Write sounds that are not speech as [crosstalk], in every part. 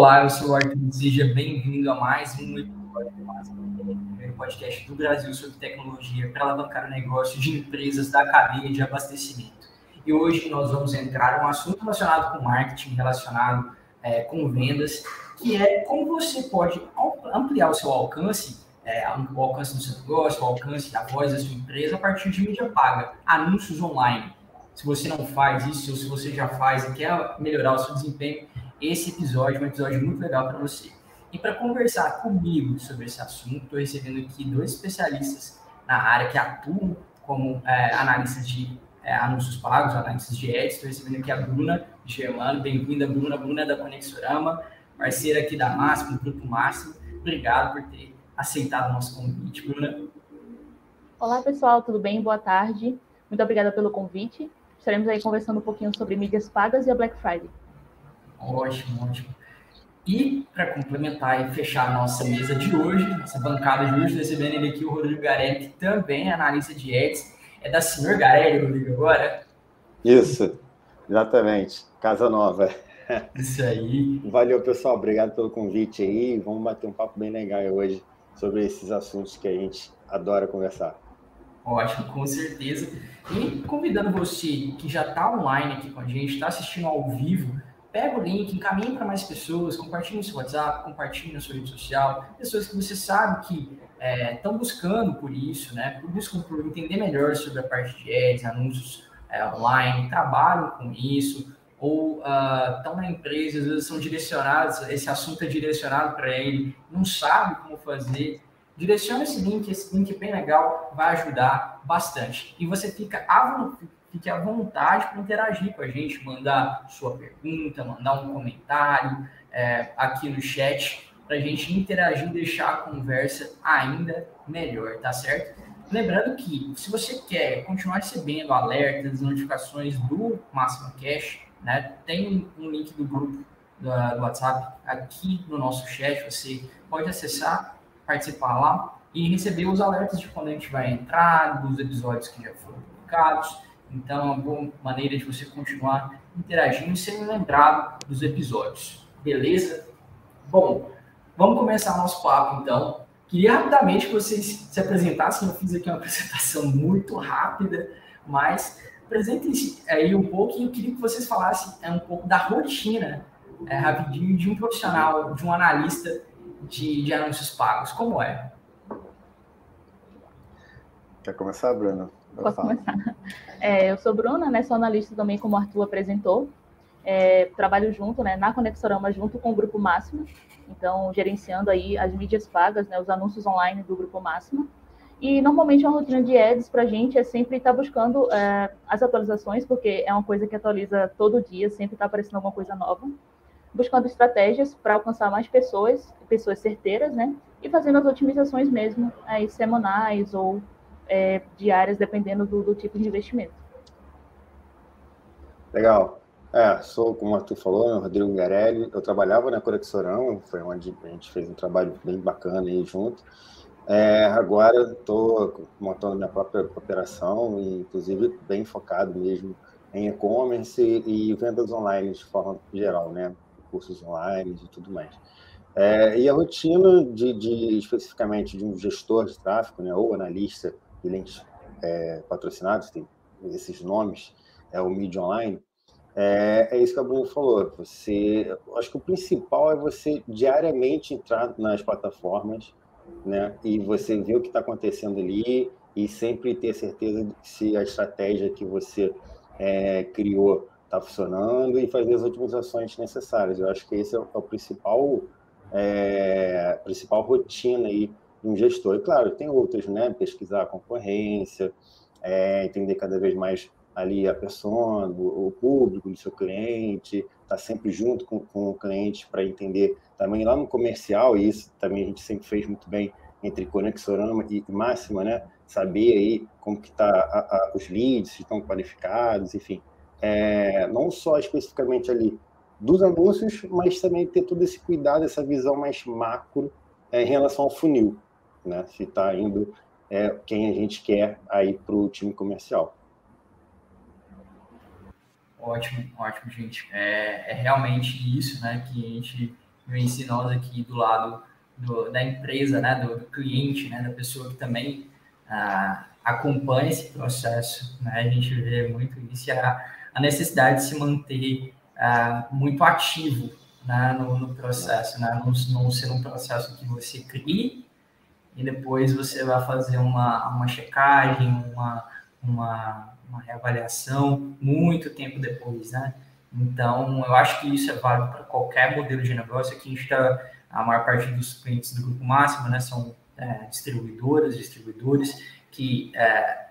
Olá, eu sou o Arthur, seja bem-vindo a mais um episódio do primeiro podcast do Brasil sobre tecnologia para alavancar o negócio de empresas da cadeia de abastecimento. E hoje nós vamos entrar em um assunto relacionado com marketing, relacionado é, com vendas, que é como você pode ampliar o seu alcance, é, o alcance do seu negócio, o alcance da voz da sua empresa a partir de mídia paga, anúncios online. Se você não faz isso, ou se você já faz e quer melhorar o seu desempenho, esse episódio é um episódio muito legal para você. E para conversar comigo sobre esse assunto, estou recebendo aqui dois especialistas na área que atuam como é, analistas de é, anúncios pagos, analistas de ads. Estou recebendo aqui a Bruna Germano. Bem-vinda, Bruna. Bruna é da Conexorama, parceira aqui da Máximo, do Grupo Máximo. Obrigado por ter aceitado o nosso convite, Bruna. Olá, pessoal. Tudo bem? Boa tarde. Muito obrigada pelo convite. Estaremos aí conversando um pouquinho sobre mídias pagas e a Black Friday. Ótimo, ótimo. E para complementar e fechar a nossa mesa de hoje, nossa bancada de hoje, recebendo ele aqui o Rodrigo Garelli, que também é analista de ads. É da Senhor Garelli, Rodrigo, agora? Isso, exatamente. Casa Nova. Isso aí. Valeu, pessoal. Obrigado pelo convite aí. Vamos bater um papo bem legal hoje sobre esses assuntos que a gente adora conversar. Ótimo, com certeza. E convidando você que já está online aqui com a gente, está assistindo ao vivo, pega o link, encaminhe para mais pessoas, compartilhe no seu WhatsApp, compartilhe na sua rede social, pessoas que você sabe que estão é, buscando por isso, né? Buscam por entender melhor sobre a parte de ads, anúncios é, online, trabalham com isso, ou estão uh, na empresa, às vezes são direcionados, esse assunto é direcionado para ele, não sabe como fazer. Direciona esse link, esse link é bem legal, vai ajudar bastante. E você fica à, fique à vontade para interagir com a gente, mandar sua pergunta, mandar um comentário é, aqui no chat, para a gente interagir e deixar a conversa ainda melhor, tá certo? Lembrando que, se você quer continuar recebendo alertas, notificações do Máximo Cash, né, tem um link do grupo do, do WhatsApp aqui no nosso chat, você pode acessar, participar lá e receber os alertas de quando a gente vai entrar, dos episódios que já foram publicados, então, é uma boa maneira de você continuar interagindo sendo lembrado dos episódios. Beleza? Bom, vamos começar nosso papo então. Queria rapidamente que vocês se apresentassem. Eu fiz aqui uma [laughs] apresentação muito rápida, mas apresentem-se aí um pouco e eu queria que vocês falassem é, um pouco da rotina, é, rapidinho, de um profissional, de um analista de, de anúncios pagos. Como é? Quer começar, Bruno? Posso começar? [laughs] É, eu sou Bruna, né, sou analista também, como o Arthur apresentou. É, trabalho junto, né, na Conexorama, junto com o Grupo Máximo. Então, gerenciando aí as mídias pagas, né, os anúncios online do Grupo Máximo. E, normalmente, a rotina de ads para a gente é sempre estar tá buscando é, as atualizações, porque é uma coisa que atualiza todo dia, sempre está aparecendo alguma coisa nova. Buscando estratégias para alcançar mais pessoas, pessoas certeiras, né? E fazendo as otimizações mesmo, aí, semanais ou é, diárias, dependendo do, do, tipo de investimento. Legal. É, sou, como o Arthur falou, né, Rodrigo Garelli. Eu trabalhava na Conexorão, foi onde a gente fez um trabalho bem bacana aí junto. É, agora estou montando minha própria operação, inclusive bem focado mesmo em e-commerce e vendas online de forma geral, né? Cursos online e tudo mais. É, e a rotina de, de, especificamente de um gestor de tráfego, né, ou analista clientes é, patrocinados, tem esses nomes, é o Media Online, é, é, isso que a Bruno falou. Você, acho que o principal é você diariamente entrar nas plataformas, né? E você ver o que está acontecendo ali e sempre ter certeza de se a estratégia que você é, criou está funcionando e fazer as otimizações necessárias. Eu acho que esse é o, é o principal, é, principal rotina aí um gestor. E claro, tem outras, né? Pesquisar a concorrência, é, entender cada vez mais ali a pessoa, o público do seu cliente, estar tá sempre junto com, com o cliente para entender também lá no comercial, e isso também a gente sempre fez muito bem entre Conexorama e Máxima, né? Saber aí como que tá os leads, se estão qualificados, enfim. É, não só especificamente ali dos anúncios, mas também ter todo esse cuidado, essa visão mais macro é, em relação ao funil né? Se está indo é, quem a gente quer aí para o time comercial. Ótimo, ótimo, gente. É, é, realmente isso, né? Que a gente vivência nós aqui do lado do, da empresa, né, do, do, cliente, né, da pessoa que também ah, acompanha esse processo, né, a gente vê muito isso, a, a necessidade de se manter ah, muito ativo né, no, no, processo, né, não, não ser um processo que você crie e depois você vai fazer uma, uma checagem, uma, uma, uma reavaliação muito tempo depois, né? Então, eu acho que isso é válido para qualquer modelo de negócio. Aqui a gente está, a maior parte dos clientes do Grupo Máximo, né, são é, distribuidoras, distribuidores, que é,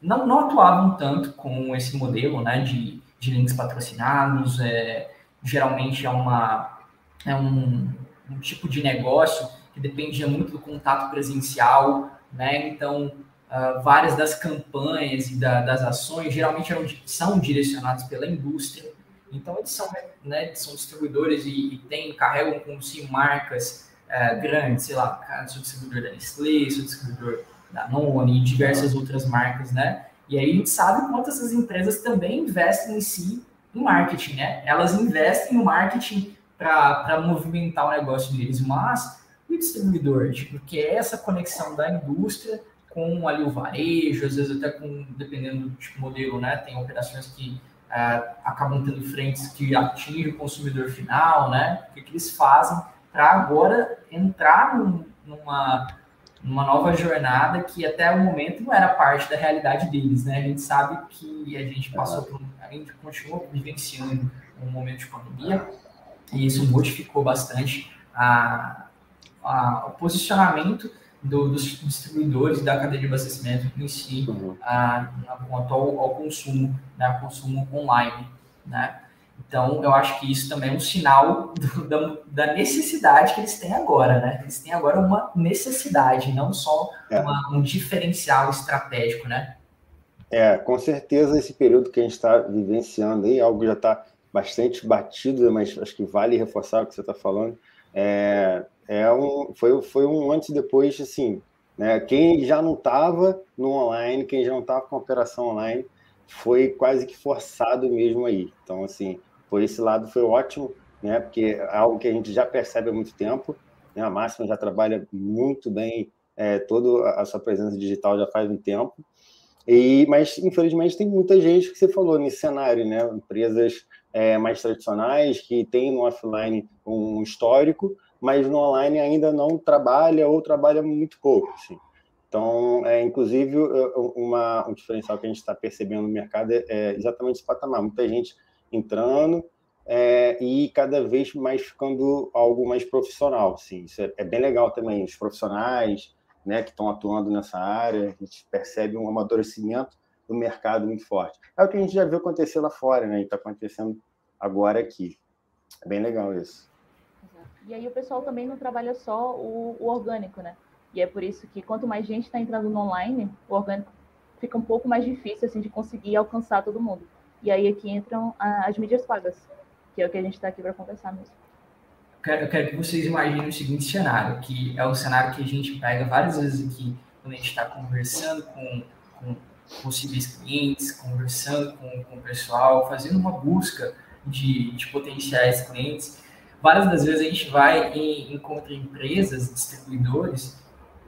não, não atuavam tanto com esse modelo, né, de, de links patrocinados. É, geralmente é, uma, é um, um tipo de negócio que dependia muito do contato presencial, né, então... Uh, várias das campanhas e da, das ações geralmente eram, são direcionadas pela indústria, então, eles são, né, são distribuidores e, e tem, carregam consigo marcas é, grandes, sei lá, sou distribuidor da Nestlé, sou distribuidor da Noni e diversas outras marcas, né? E aí a gente sabe quanto essas empresas também investem em si em marketing, né? Elas investem no marketing para movimentar o negócio deles, mas o distribuidor, tipo, que é essa conexão da indústria com ali o varejo, às vezes até com, dependendo do tipo modelo, né? Tem operações que é, acabam tendo frentes que atingem o consumidor final, né? O que, que eles fazem para agora entrar num, numa, numa nova jornada que até o momento não era parte da realidade deles, né? A gente sabe que a gente passou por, a gente continua vivenciando um momento de pandemia e isso modificou bastante a, a, o posicionamento do, dos distribuidores da cadeia de abastecimento em si, uhum. a, quanto ao, ao, consumo, né, consumo online, né? Então, eu acho que isso também é um sinal do, da, da, necessidade que eles têm agora, né? Eles têm agora uma necessidade, não só é. uma, um diferencial estratégico, né? É, com certeza esse período que a gente está vivenciando aí, algo já está bastante batido, mas acho que vale reforçar o que você está falando. É, é um, foi, foi um antes e depois, assim, né? Quem já não estava no online, quem já não estava com operação online, foi quase que forçado mesmo aí. Então, assim, por esse lado foi ótimo, né? Porque é algo que a gente já percebe há muito tempo, né? A Máxima já trabalha muito bem é, toda a sua presença digital já faz um tempo. E, mas, infelizmente, tem muita gente que você falou nesse cenário, né? Empresas é, mais tradicionais que têm no offline um histórico, mas no online ainda não trabalha ou trabalha muito pouco. Assim. Então, é, inclusive, uma, um diferencial que a gente está percebendo no mercado é, é, exatamente esse patamar. Muita gente entrando é, e cada vez mais ficando algo mais profissional. Assim. Isso é, é bem legal também. Os profissionais né, que estão atuando nessa área, a gente percebe um amadurecimento do mercado muito forte. É o que a gente já viu acontecer lá fora, né? Está acontecendo agora aqui. É bem legal isso. E aí o pessoal também não trabalha só o, o orgânico, né? E é por isso que quanto mais gente está entrando no online, o orgânico fica um pouco mais difícil assim de conseguir alcançar todo mundo. E aí aqui entram as mídias pagas, que é o que a gente está aqui para conversar mesmo. Eu quero que vocês imaginem o seguinte cenário, que é o cenário que a gente pega várias vezes aqui, quando a gente está conversando com, com possíveis clientes, conversando com, com o pessoal, fazendo uma busca de, de potenciais clientes. Várias das vezes a gente vai e encontra empresas, distribuidores,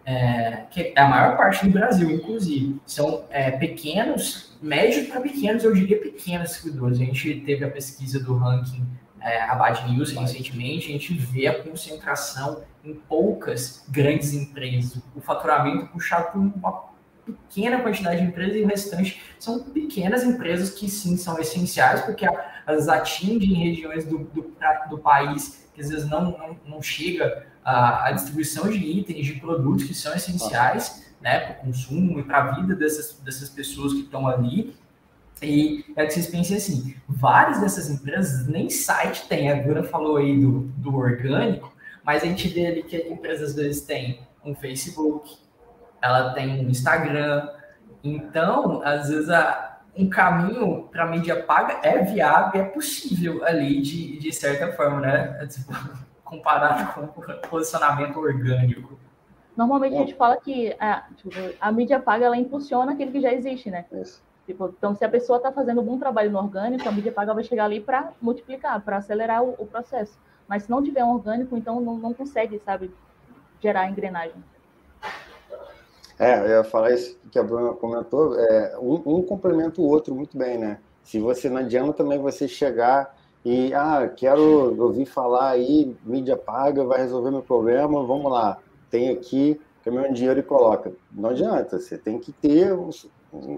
é, que é a maior parte do Brasil, inclusive, são é, pequenos, médios para pequenos, eu diria pequenos distribuidores. A gente teve a pesquisa do ranking é, Abad News recentemente, a gente vê a concentração em poucas grandes empresas, o faturamento puxado por uma pequena quantidade de empresas e o restante são pequenas empresas que sim são essenciais, porque elas atingem regiões do, do, do país que às vezes não, não, não chega a, a, distribuição de itens, de produtos que são essenciais né, para o consumo e para a vida dessas, dessas pessoas que estão ali. E é que vocês pensem assim, várias dessas empresas nem site tem, a Gura falou aí do, do orgânico, mas a gente vê ali que as empresas às vezes têm um Facebook, ela tem um Instagram. Então, às vezes, a, um caminho para mídia paga é viável, é possível ali, de, de certa forma, né? Tipo, [laughs] comparado com o posicionamento orgânico. Normalmente a gente fala que a, tipo, a mídia paga ela impulsiona aquele que já existe, né? Tipo, então, se a pessoa está fazendo um bom trabalho no orgânico, a mídia paga vai chegar ali para multiplicar, para acelerar o, o, processo. Mas se não tiver um orgânico, então não, não consegue, sabe, gerar engrenagem. É, eu ia falar isso que a Bruna comentou, é, um, um complementa o outro muito bem, né? Se você não adianta também você chegar e, ah, quero ouvir falar aí, mídia paga, vai resolver meu problema, vamos lá, tem aqui, caminhão de dinheiro e coloca. Não adianta, você tem que ter um,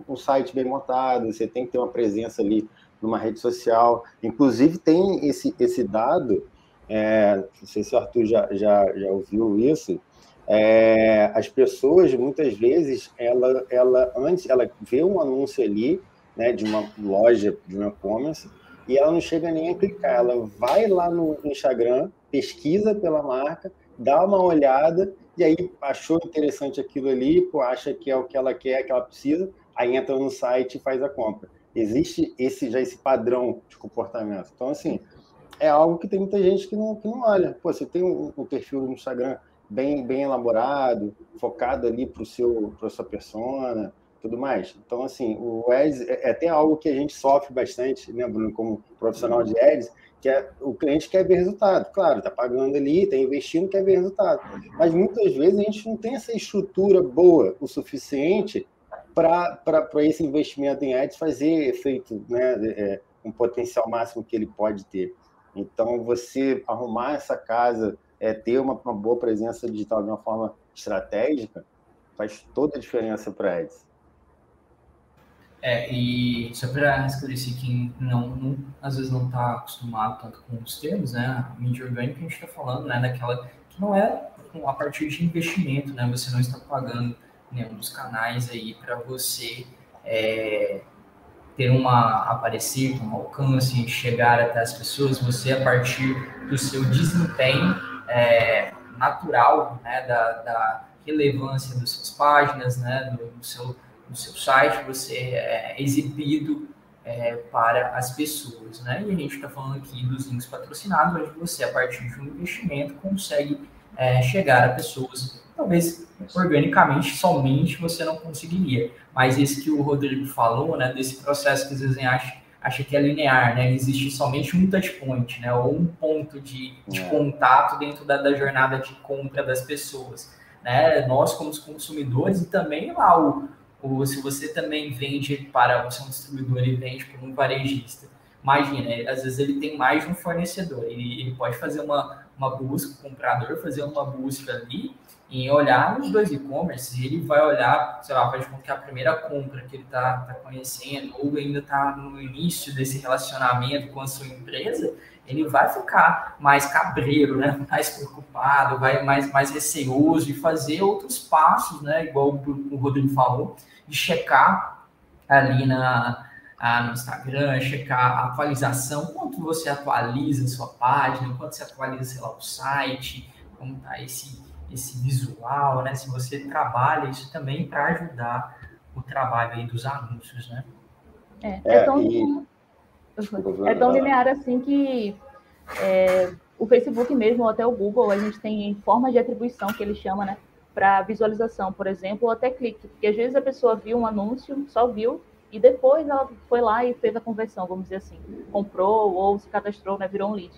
um site bem montado, você tem que ter uma presença ali numa rede social. Inclusive, tem esse, esse dado, é, não sei se o Arthur já, já, já ouviu isso, é, as pessoas, muitas vezes, ela, ela, antes, ela vê um anúncio ali, né, de uma loja, de um e-commerce, e ela não chega nem a clicar, ela vai lá no Instagram, pesquisa pela marca, dá uma olhada, e aí achou interessante aquilo ali, pô, acha que é o que ela quer, que ela precisa, aí entra no site e faz a compra. Existe esse já esse padrão de comportamento. Então, assim, é algo que tem muita gente que não, que não olha. Pô, você tem um, um perfil no Instagram bem, bem elaborado, focado ali para a sua persona, tudo mais. Então, assim, o Ads é, é até algo que a gente sofre bastante, né, Bruno, como profissional de Ads, que é o cliente quer ver resultado. Claro, está pagando ali, está investindo, quer ver resultado. Mas muitas vezes a gente não tem essa estrutura boa o suficiente para esse investimento em ads fazer efeito, né, é, um potencial máximo que ele pode ter. Então, você arrumar essa casa, é, ter uma, uma boa presença digital de uma forma estratégica, faz toda a diferença para ads. É, e só para esclarecer quem não, não, às vezes não está acostumado tanto com os termos, né? A mídia orgânica a gente está falando, né? Daquela que não é a partir de investimento, né? Você não está pagando nenhum dos canais aí para você é, ter uma aparecer, um alcance, chegar até as pessoas. Você a partir do seu desempenho é, natural, né? Da, da relevância das suas páginas, né? do, do seu no seu site, você é exibido é, para as pessoas, né? E a gente está falando aqui dos links patrocinados, onde você, a partir de um investimento, consegue é, chegar a pessoas, talvez organicamente, somente você não conseguiria. Mas esse que o Rodrigo falou, né, desse processo que às vezes acha que é linear, né? Existe somente um touchpoint, né? Ou um ponto de, de é. contato dentro da, da jornada de compra das pessoas. Né? Nós, como consumidores, e também lá o, ou se você também vende para você é um distribuidor e vende para um varejista. Imagina, às vezes ele tem mais de um fornecedor, ele, ele pode fazer uma, uma busca, o comprador fazer uma busca ali em olhar nos dois e-commerce, ele vai olhar, sei lá, faz conta que é a primeira compra que ele está tá conhecendo, ou ainda está no início desse relacionamento com a sua empresa, ele vai ficar mais cabreiro, né? [laughs] mais preocupado, vai mais, mais receoso e fazer outros passos, né? igual o Rodrigo falou, de checar ali na, no Instagram, checar a atualização, quanto você atualiza a sua página, quanto você atualiza, sei lá, o site, como está esse, esse visual, né? Se você trabalha isso também para ajudar o trabalho aí dos anúncios, né? É, é, tão, e... é tão linear assim que é, o Facebook mesmo, ou até o Google, a gente tem formas de atribuição que ele chama, né? para visualização, por exemplo, ou até clique. Porque às vezes a pessoa viu um anúncio, só viu, e depois ela foi lá e fez a conversão, vamos dizer assim, comprou ou se cadastrou, né, virou um lead.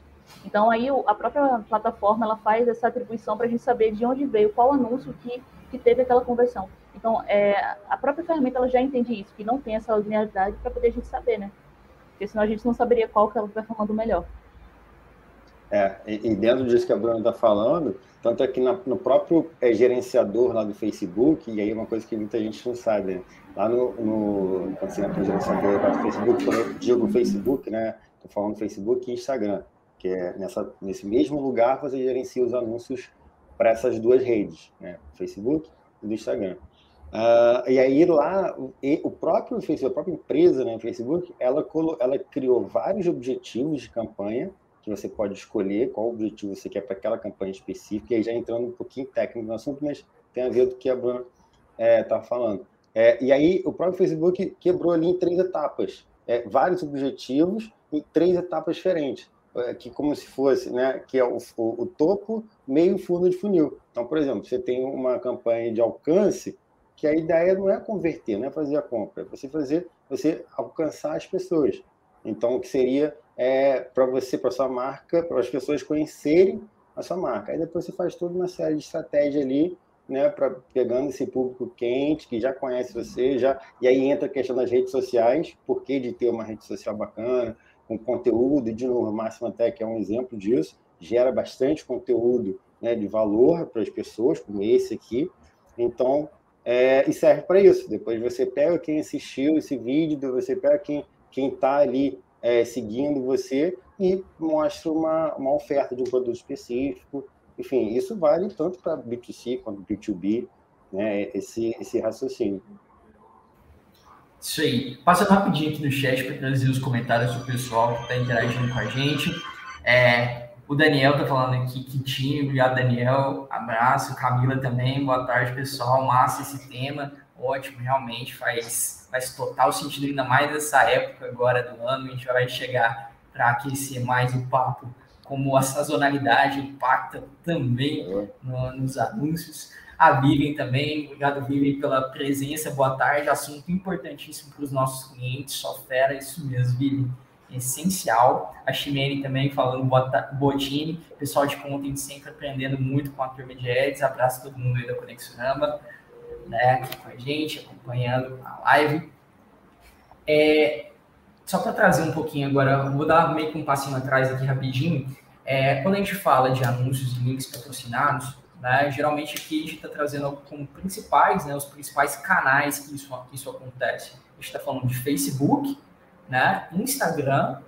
Então aí a própria plataforma ela faz essa atribuição para a gente saber de onde veio, qual anúncio que, que teve aquela conversão. Então é, a própria ferramenta ela já entende isso, que não tem essa linearidade para poder a gente saber, né? Porque senão a gente não saberia qual que ela performando melhor. É, e dentro disso que a Bruna está falando, tanto é que na, no próprio é, gerenciador lá do Facebook, e aí é uma coisa que muita gente não sabe, né? lá no, no quando você gerenciador lá do Facebook, quando eu digo Facebook, né, estou falando Facebook e Instagram, que é nessa, nesse mesmo lugar você gerencia os anúncios para essas duas redes, né, Facebook e do Instagram. Uh, e aí lá, o, próprio Facebook, a própria empresa, né, Facebook, ela, ela criou vários objetivos de campanha que você pode escolher qual objetivo você quer para aquela campanha específica, e aí já entrando um pouquinho técnico no assunto, mas tem a ver com o que a Bruna está é, tá falando. É, e aí o próprio Facebook quebrou ali em três etapas, é, vários objetivos em três etapas diferentes, que como se fosse, né, que é o, o, o topo, meio fundo de funil. Então, por exemplo, você tem uma campanha de alcance que a ideia não é converter, não é fazer a compra, é você fazer, você alcançar as pessoas. Então, o que seria é, para você, para sua marca, para as pessoas conhecerem a sua marca. Aí depois você faz toda uma série de estratégia ali, né, para pegando esse público quente que já conhece você, já e aí entra a questão das redes sociais, por que de ter uma rede social bacana, com conteúdo, de novo, Máxima Tech é um exemplo disso, gera bastante conteúdo né, de valor para as pessoas, como esse aqui. Então, é, e serve para isso. Depois você pega quem assistiu esse vídeo, você pega quem quem está ali é, seguindo você e mostra uma, uma oferta de um produto específico. Enfim, isso vale tanto para B2C quanto B2B, né, esse, esse raciocínio. Isso aí. Passando rapidinho aqui no chat para trazer os comentários do pessoal que está interagindo com a gente. É, o Daniel está falando aqui que time, obrigado, Daniel. Abraço. Camila também, boa tarde, pessoal. Massa esse tema. Ótimo, realmente faz, faz total sentido, ainda mais nessa época agora do ano. A gente vai chegar para aquecer mais o papo, como a sazonalidade impacta também no, nos anúncios. A Vivian também, obrigado Vivian pela presença, boa tarde, assunto importantíssimo para os nossos clientes, só fera, isso mesmo, Vivian, essencial. A Ximene também falando boa, time, pessoal de content sempre aprendendo muito com a turma de Eds, abraço a todo mundo aí da Conexorama né, aqui com a gente, acompanhando a live. É, só para trazer um pouquinho agora, vou dar meio que um passinho atrás aqui rapidinho. É, quando a gente fala de anúncios e links patrocinados, né, geralmente aqui a gente está trazendo como principais, né, os principais canais que isso, que isso acontece. A gente está falando de Facebook, né, Instagram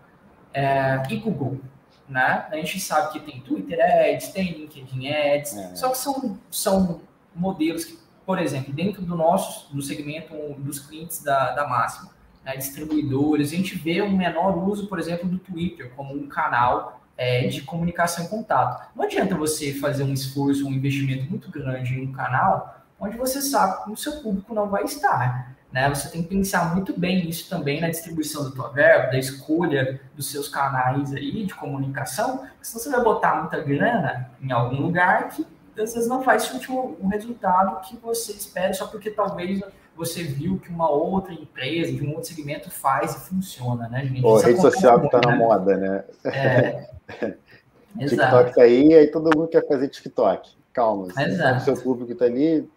é, e Google. Né? A gente sabe que tem Twitter Ads, tem LinkedIn Ads, é. só que são, são modelos que por exemplo, dentro do nosso do segmento dos clientes da, da Máxima, né, distribuidores, a gente vê um menor uso, por exemplo, do Twitter como um canal é, de comunicação e contato. Não adianta você fazer um esforço, um investimento muito grande em um canal onde você sabe que o seu público não vai estar. Né? Você tem que pensar muito bem nisso também na distribuição da tua verba, da escolha dos seus canais aí de comunicação, senão você vai botar muita grana em algum lugar que às vezes não faz o resultado que você espera, só porque talvez você viu que uma outra empresa de um outro segmento faz e funciona, né, gente? Pô, rede social que tá na né? moda, né? É. [laughs] TikTok tá aí, aí todo mundo quer fazer TikTok. Calma, o seu público tá ali.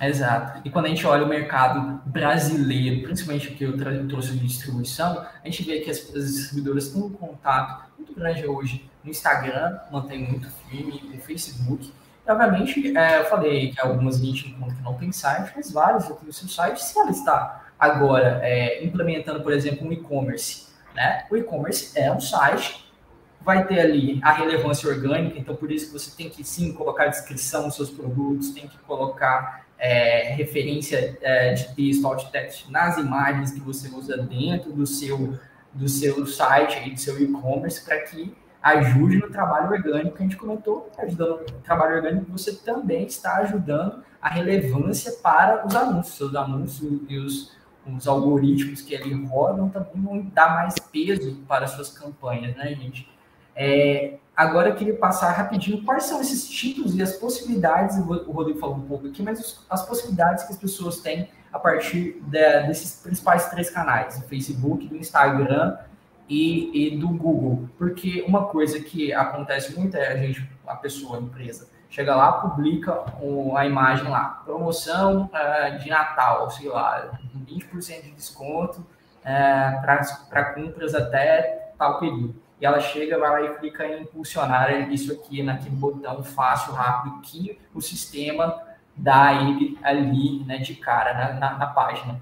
Exato. E quando a gente olha o mercado brasileiro, principalmente que eu trouxe de distribuição, a gente vê que as, as distribuidoras têm um contato muito grande hoje no Instagram, mantém muito firme, no Facebook. Obviamente, é, eu falei que algumas a gente encontra que não tem site, mas várias já tem o seu site. Se ela está agora é, implementando, por exemplo, um e-commerce, né? O e-commerce é um site, vai ter ali a relevância orgânica, então por isso que você tem que sim colocar descrição dos seus produtos, tem que colocar é, referência é, de texto, alt text nas imagens que você usa dentro do seu do seu site, do seu e-commerce, para que ajude no trabalho orgânico que a gente comentou, ajudando no trabalho orgânico, você também está ajudando a relevância para os anúncios, os anúncios e os, os algoritmos que ali rodam também vão dar mais peso para as suas campanhas, né, gente? É, agora eu queria passar rapidinho quais são esses títulos e as possibilidades, o Rodrigo falou um pouco aqui, mas as possibilidades que as pessoas têm a partir de, desses principais três canais, do Facebook, do Instagram e, e, do Google. Porque uma coisa que acontece muito é a gente, a pessoa, a empresa, chega lá, publica a imagem lá, promoção uh, de Natal, sei lá, 20% de desconto uh, para compras até tal período e ela chega, vai lá e clica em impulsionar isso aqui naquele botão fácil, rápido, que o sistema dá ele ali né, de cara na, na, na página.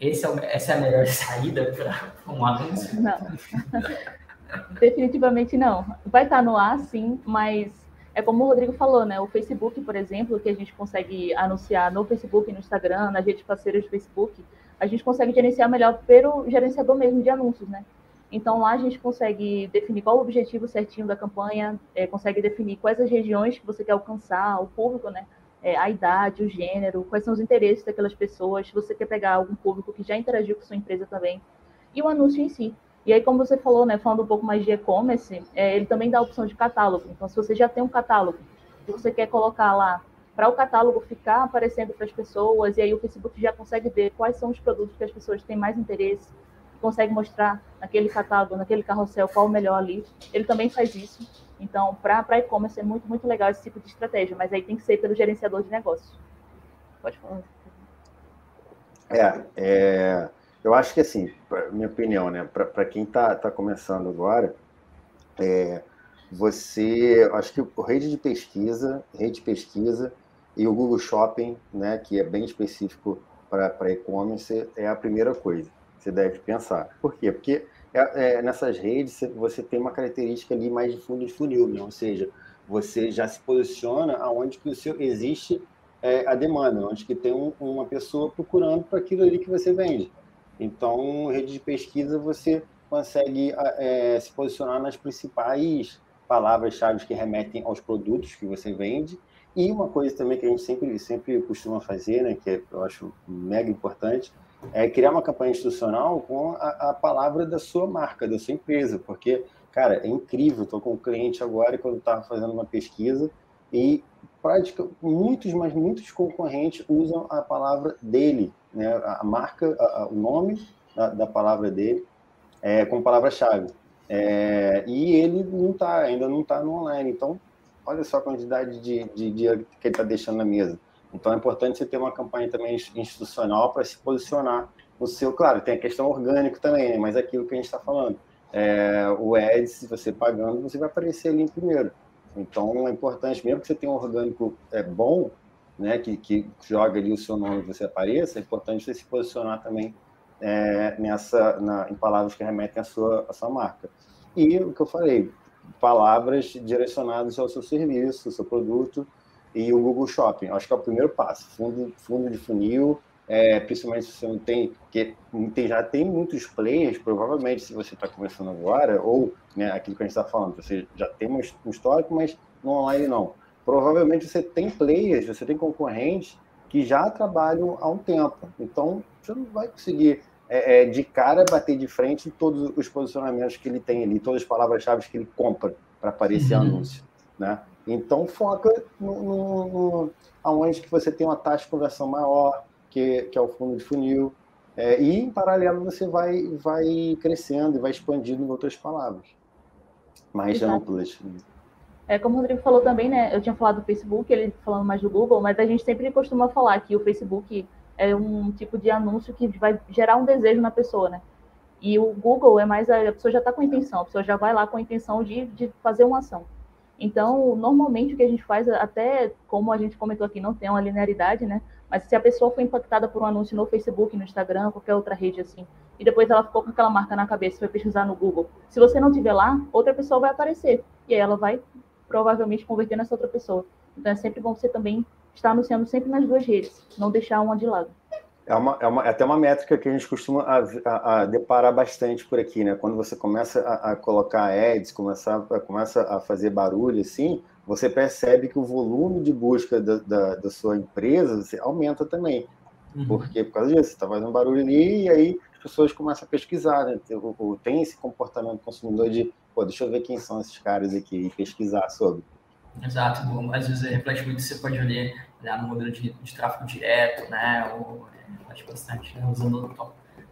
Esse é o, essa é a melhor [laughs] saída para um anúncio? Não. [laughs] Definitivamente não. Vai estar no ar, sim, mas é como o Rodrigo falou, né? O Facebook, por exemplo, que a gente consegue anunciar no Facebook, no Instagram, nas redes parceiras do Facebook, a gente consegue gerenciar melhor pelo gerenciador mesmo de anúncios, né? Então lá a gente consegue definir qual o objetivo certinho da campanha, é, consegue definir quais as regiões que você quer alcançar, o público, né? É, a idade, o gênero, quais são os interesses daquelas pessoas, se você quer pegar algum público que já interagiu com sua empresa também, e o anúncio em si. E aí, como você falou, né, falando um pouco mais de e-commerce, é, ele também dá a opção de catálogo. Então, se você já tem um catálogo e você quer colocar lá para o catálogo ficar aparecendo para as pessoas, e aí o Facebook já consegue ver quais são os produtos que as pessoas têm mais interesse, consegue mostrar naquele catálogo, naquele carrossel, qual o melhor ali. Ele também faz isso. Então, para e-commerce é muito, muito legal esse tipo de estratégia, mas aí tem que ser pelo gerenciador de negócios. Pode falar. É, é eu acho que assim, minha opinião, né, para quem está tá começando agora, é, você, acho que o rede de pesquisa, rede de pesquisa e o Google Shopping, né, que é bem específico para e-commerce, é a primeira coisa você deve pensar. Por quê? Porque é, é, nessas redes você tem uma característica ali mais de fundo de funil, né? ou seja, você já se posiciona aonde que o seu existe é, a demanda, onde que tem um, uma pessoa procurando para aquilo ali que você vende. Então, rede de pesquisa você consegue é, se posicionar nas principais palavras-chave que remetem aos produtos que você vende. E uma coisa também que a gente sempre, sempre costuma fazer, né, que eu acho mega importante, é criar uma campanha institucional com a, a palavra da sua marca, da sua empresa, porque, cara, é incrível. Estou com um cliente agora, quando estava fazendo uma pesquisa, e prática, muitos, mas muitos concorrentes usam a palavra dele, né, a marca, a, a, o nome da, da, palavra dele, é, como palavra-chave. É, e ele não tá, ainda não está no online. Então, olha só a quantidade de, de dinheiro que ele está deixando na mesa. Então, é importante você ter uma campanha também institucional para se posicionar no seu. Claro, tem a questão orgânica também, né, mas aquilo que a gente está falando. É, o Ads, se você pagando, você vai aparecer ali em primeiro. Então, é importante, mesmo que você tenha um orgânico é, bom, né, que, que joga ali o seu nome e você apareça, é importante você se posicionar também é, nessa, na, em palavras que remetem à sua, à sua marca. E o que eu falei, palavras direcionadas ao seu serviço, ao seu produto e o Google Shopping. Acho que é o primeiro passo. Fundo, fundo de funil, é, principalmente se você não tem, que tem, já tem muitos players, provavelmente se você está começando agora, ou né, aquilo que a gente está falando, você já tem um histórico, mas no online não. Provavelmente você tem players, você tem concorrentes que já trabalham há um tempo. Então, você não vai conseguir é, é, de cara bater de frente todos os posicionamentos que ele tem ali, todas as palavras-chave que ele compra para aparecer uhum. anúncio. Né? Então, foca no, no, no, aonde que você tem uma taxa de conversão maior, que, que é o fundo de funil. É, e, em paralelo, você vai, vai crescendo e vai expandindo em outras palavras mais Exato. amplas. É, como o Rodrigo falou também, né? Eu tinha falado do Facebook, ele falando mais do Google, mas a gente sempre costuma falar que o Facebook é um tipo de anúncio que vai gerar um desejo na pessoa, né? E o Google é mais a, a pessoa já está com a intenção, a pessoa já vai lá com a intenção de, de fazer uma ação. Então, normalmente o que a gente faz, até como a gente comentou aqui, não tem uma linearidade, né? Mas se a pessoa foi impactada por um anúncio no Facebook, no Instagram, qualquer outra rede assim, e depois ela ficou com aquela marca na cabeça, foi pesquisar no Google, se você não tiver lá, outra pessoa vai aparecer. E aí ela vai provavelmente converter nessa outra pessoa. Então é sempre bom você também estar anunciando sempre nas duas redes, não deixar uma de lado. É, uma, é, uma, é até uma métrica que a gente costuma a, a, a deparar bastante por aqui, né? Quando você começa a, a colocar ads, começa, começa a fazer barulho assim, você percebe que o volume de busca da, da, da sua empresa aumenta também. Uhum. Porque por causa disso, você está fazendo barulho ali e aí as pessoas começam a pesquisar, né? Tem esse comportamento consumidor de, pô, deixa eu ver quem são esses caras aqui e pesquisar sobre. Exato, às vezes reflete muito, você pode olhar, olhar no modelo de, de tráfego direto, né? Ou reflete bastante, né? usando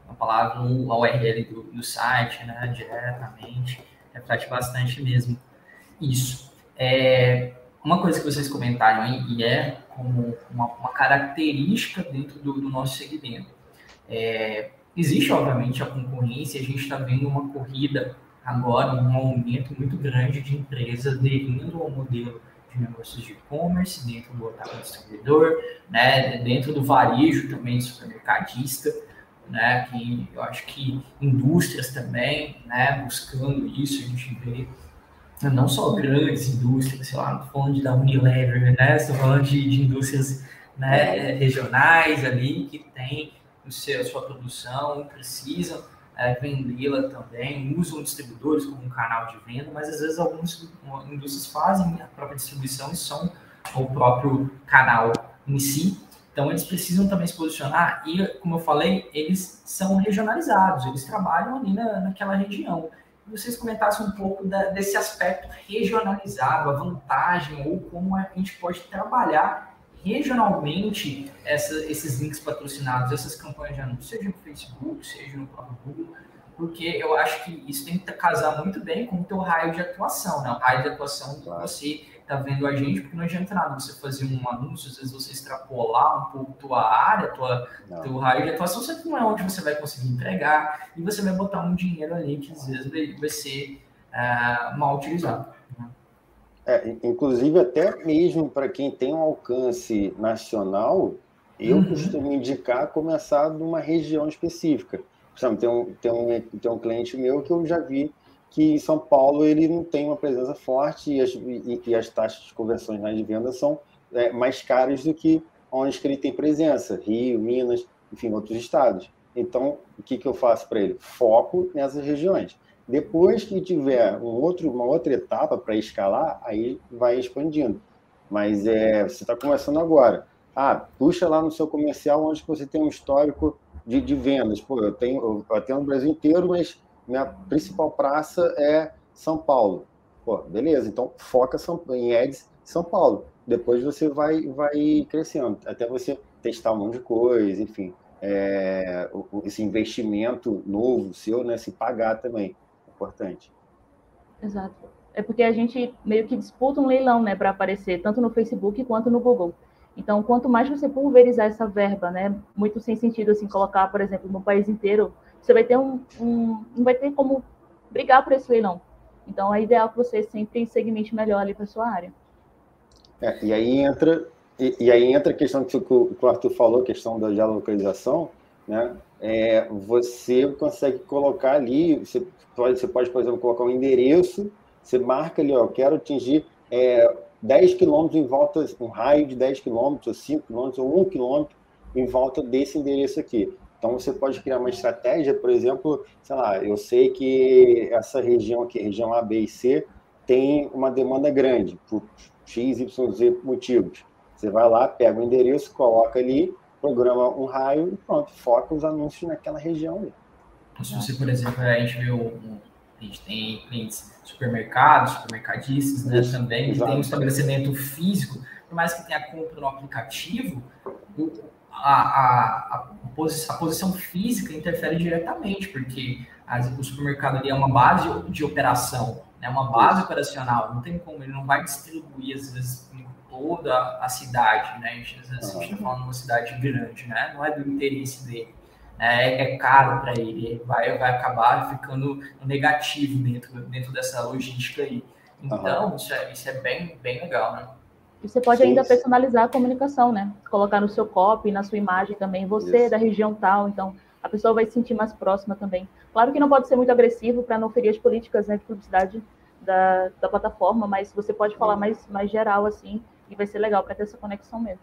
a palavra, a URL do, do site, né? Diretamente, reflete bastante mesmo isso. É, uma coisa que vocês comentaram aí, e é como uma, uma característica dentro do, do nosso segmento. É, existe, obviamente, a concorrência, a gente está vendo uma corrida agora, um aumento muito grande de empresas aderindo ao modelo de negócios de e-commerce, dentro do atacante distribuidor, né, dentro do varejo também, supermercadista, né, que eu acho que indústrias também, né, buscando isso, a gente vê não só grandes indústrias, sei lá, falando da Unilever, né? Estou falando de, de indústrias né, regionais ali que têm o seu, a sua produção, precisam é, vendê-la também, usam distribuidores como um canal de venda, mas às vezes algumas indústrias fazem a própria distribuição e são o próprio canal em si. Então eles precisam também se posicionar e, como eu falei, eles são regionalizados, eles trabalham ali na, naquela região vocês comentassem um pouco da, desse aspecto regionalizado, a vantagem ou como a gente pode trabalhar regionalmente essa, esses links patrocinados, essas campanhas de anúncio, seja no Facebook, seja no próprio Google, porque eu acho que isso tem que casar muito bem com o teu raio de atuação, né? O raio de atuação que você está vendo a gente, porque não adianta nada você fazer um anúncio, às vezes você extrapolar um pouco tua área, tua, teu raio de atuação, você não é onde você vai conseguir entregar e você vai botar um dinheiro ali que às vezes vai, vai ser uh, mal utilizado. Né? É, inclusive, até mesmo para quem tem um alcance nacional, eu uhum. costumo indicar começar numa região específica. Por exemplo, tem um, tem, um, tem um cliente meu que eu já vi que em São Paulo ele não tem uma presença forte e as, e, e as taxas de conversões de venda são é, mais caras do que onde que ele tem presença, Rio, Minas, enfim, outros estados. Então, o que, que eu faço para ele? Foco nessas regiões. Depois que tiver um outro, uma outra etapa para escalar, aí vai expandindo. Mas é, você está começando agora. Ah, puxa lá no seu comercial onde você tem um histórico de, de vendas. Pô, eu tenho, eu atendo o Brasil inteiro, mas minha principal praça é São Paulo. Pô, beleza, então foca em ads São Paulo. Depois você vai, vai crescendo, até você testar um monte de coisa, enfim. É, esse investimento novo seu, né, se pagar também. É importante. Exato. É porque a gente meio que disputa um leilão, né, para aparecer tanto no Facebook quanto no Google. Então, quanto mais você pulverizar essa verba, né, muito sem sentido assim colocar, por exemplo, no país inteiro você vai ter um, um não vai ter como brigar por esse leilão. Então é ideal que você sempre segmente melhor ali para sua área. É, e aí entra e, e, aí entra a questão que o, o Arthur falou, a questão da geolocalização, né? É, você consegue colocar ali, você pode, você pode, por exemplo, colocar um endereço, você marca ali, ó, quero atingir é, 10 quilômetros em volta, um raio de 10 quilômetros, 5 quilômetros, ou 1 quilômetro em volta desse endereço aqui. Então você pode criar uma estratégia, por exemplo, sei lá, eu sei que essa região aqui, região A, B e C, tem uma demanda grande por X, Y, Z motivos. Você vai lá, pega o endereço, coloca ali, programa um raio e pronto, foca os anúncios naquela região ali. Se você, por exemplo, a gente vê o, a gente tem clientes supermercados, supermercadistas, né, também, que tem um estabelecimento físico, por mais que tenha compra no aplicativo, a, a, a, a posição física interfere diretamente, porque as, o supermercado ali é uma base de operação, é né, uma base operacional, não tem como, ele não vai distribuir, às vezes, toda a cidade, né? A gente, está falando de uma cidade grande, né? Não é do interesse dele. Né, é, é caro para ele, vai, vai acabar ficando negativo dentro, dentro dessa logística aí. Então, uhum. isso, é, isso é bem, bem legal, né? E você pode ainda personalizar a comunicação, né? Colocar no seu copy, na sua imagem também, você Isso. da região tal, então a pessoa vai se sentir mais próxima também. Claro que não pode ser muito agressivo para não ferir as políticas né, de publicidade da, da plataforma, mas você pode falar mais, mais geral assim, e vai ser legal para ter essa conexão mesmo.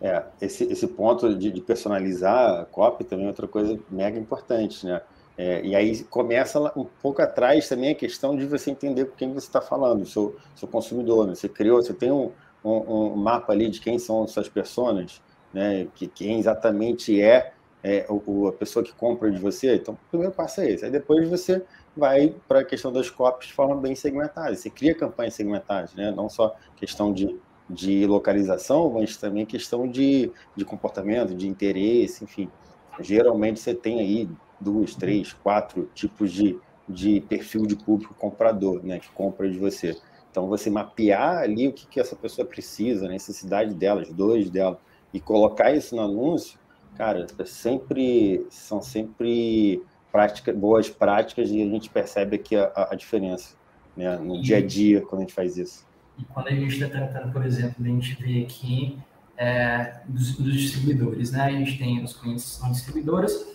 É, esse, esse ponto de, de personalizar a copy também é outra coisa mega importante, né? É, e aí começa um pouco atrás também a questão de você entender com quem você está falando, seu, seu consumidor. Né? Você criou, você tem um, um, um, mapa ali de quem são suas pessoas, né? que quem exatamente é, é o, a pessoa que compra de você. Então, o primeiro passo é esse. Aí depois você vai para a questão das copies de forma bem segmentada. Você cria campanhas segmentadas, né? não só questão de, de localização, mas também questão de, de comportamento, de interesse, enfim. Geralmente você tem aí duas, três, quatro tipos de, de perfil de público comprador, né, que compra de você. Então, você mapear ali o que, que essa pessoa precisa, a necessidade dela, as dores dela, e colocar isso no anúncio, cara, é sempre, são sempre prática, boas práticas e a gente percebe aqui a, a diferença né, no dia a dia quando a gente faz isso. E quando a gente está tratando, por exemplo, a gente vê aqui é, dos, dos, distribuidores, né? A gente tem os clientes que são distribuidoras,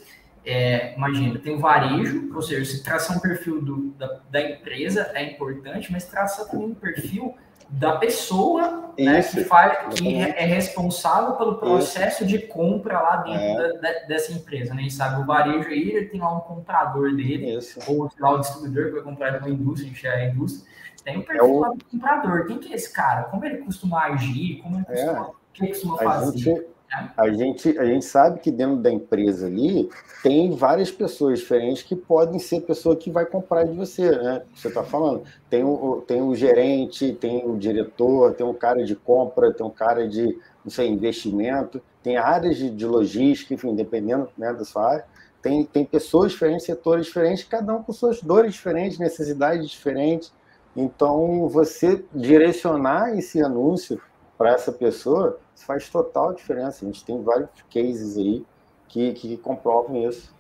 é, imagina, tem o varejo, ou seja, se traçar um perfil do, da, da, empresa é importante, mas traçar também um perfil da pessoa né, que, faz, que é responsável pelo processo Isso. de compra lá dentro é. da, da, dessa empresa. Né? A gente sabe, o varejo aí, ele tem lá um comprador dele, Isso. ou lá o distribuidor que vai comprar de uma indústria, a gente é a indústria, tem um é perfil é o... do comprador. Quem que é esse cara? Como ele costuma agir? Como ele costuma, é. o que ele costuma fazer? Gente a gente, a gente sabe que dentro da empresa ali tem várias pessoas diferentes que podem ser pessoa que vai comprar de você, né? Você está falando. Tem o, tem o gerente, tem o diretor, tem um cara de compra, tem um cara de não sei, investimento, tem áreas de, de logística, enfim, dependendo né, da sua área. tem, tem pessoas diferentes, setores diferentes, cada um com suas dores diferentes, necessidades diferentes. Então, você direcionar esse anúncio para essa pessoa faz total diferença. A gente tem vários cases aí que, que comprovam isso.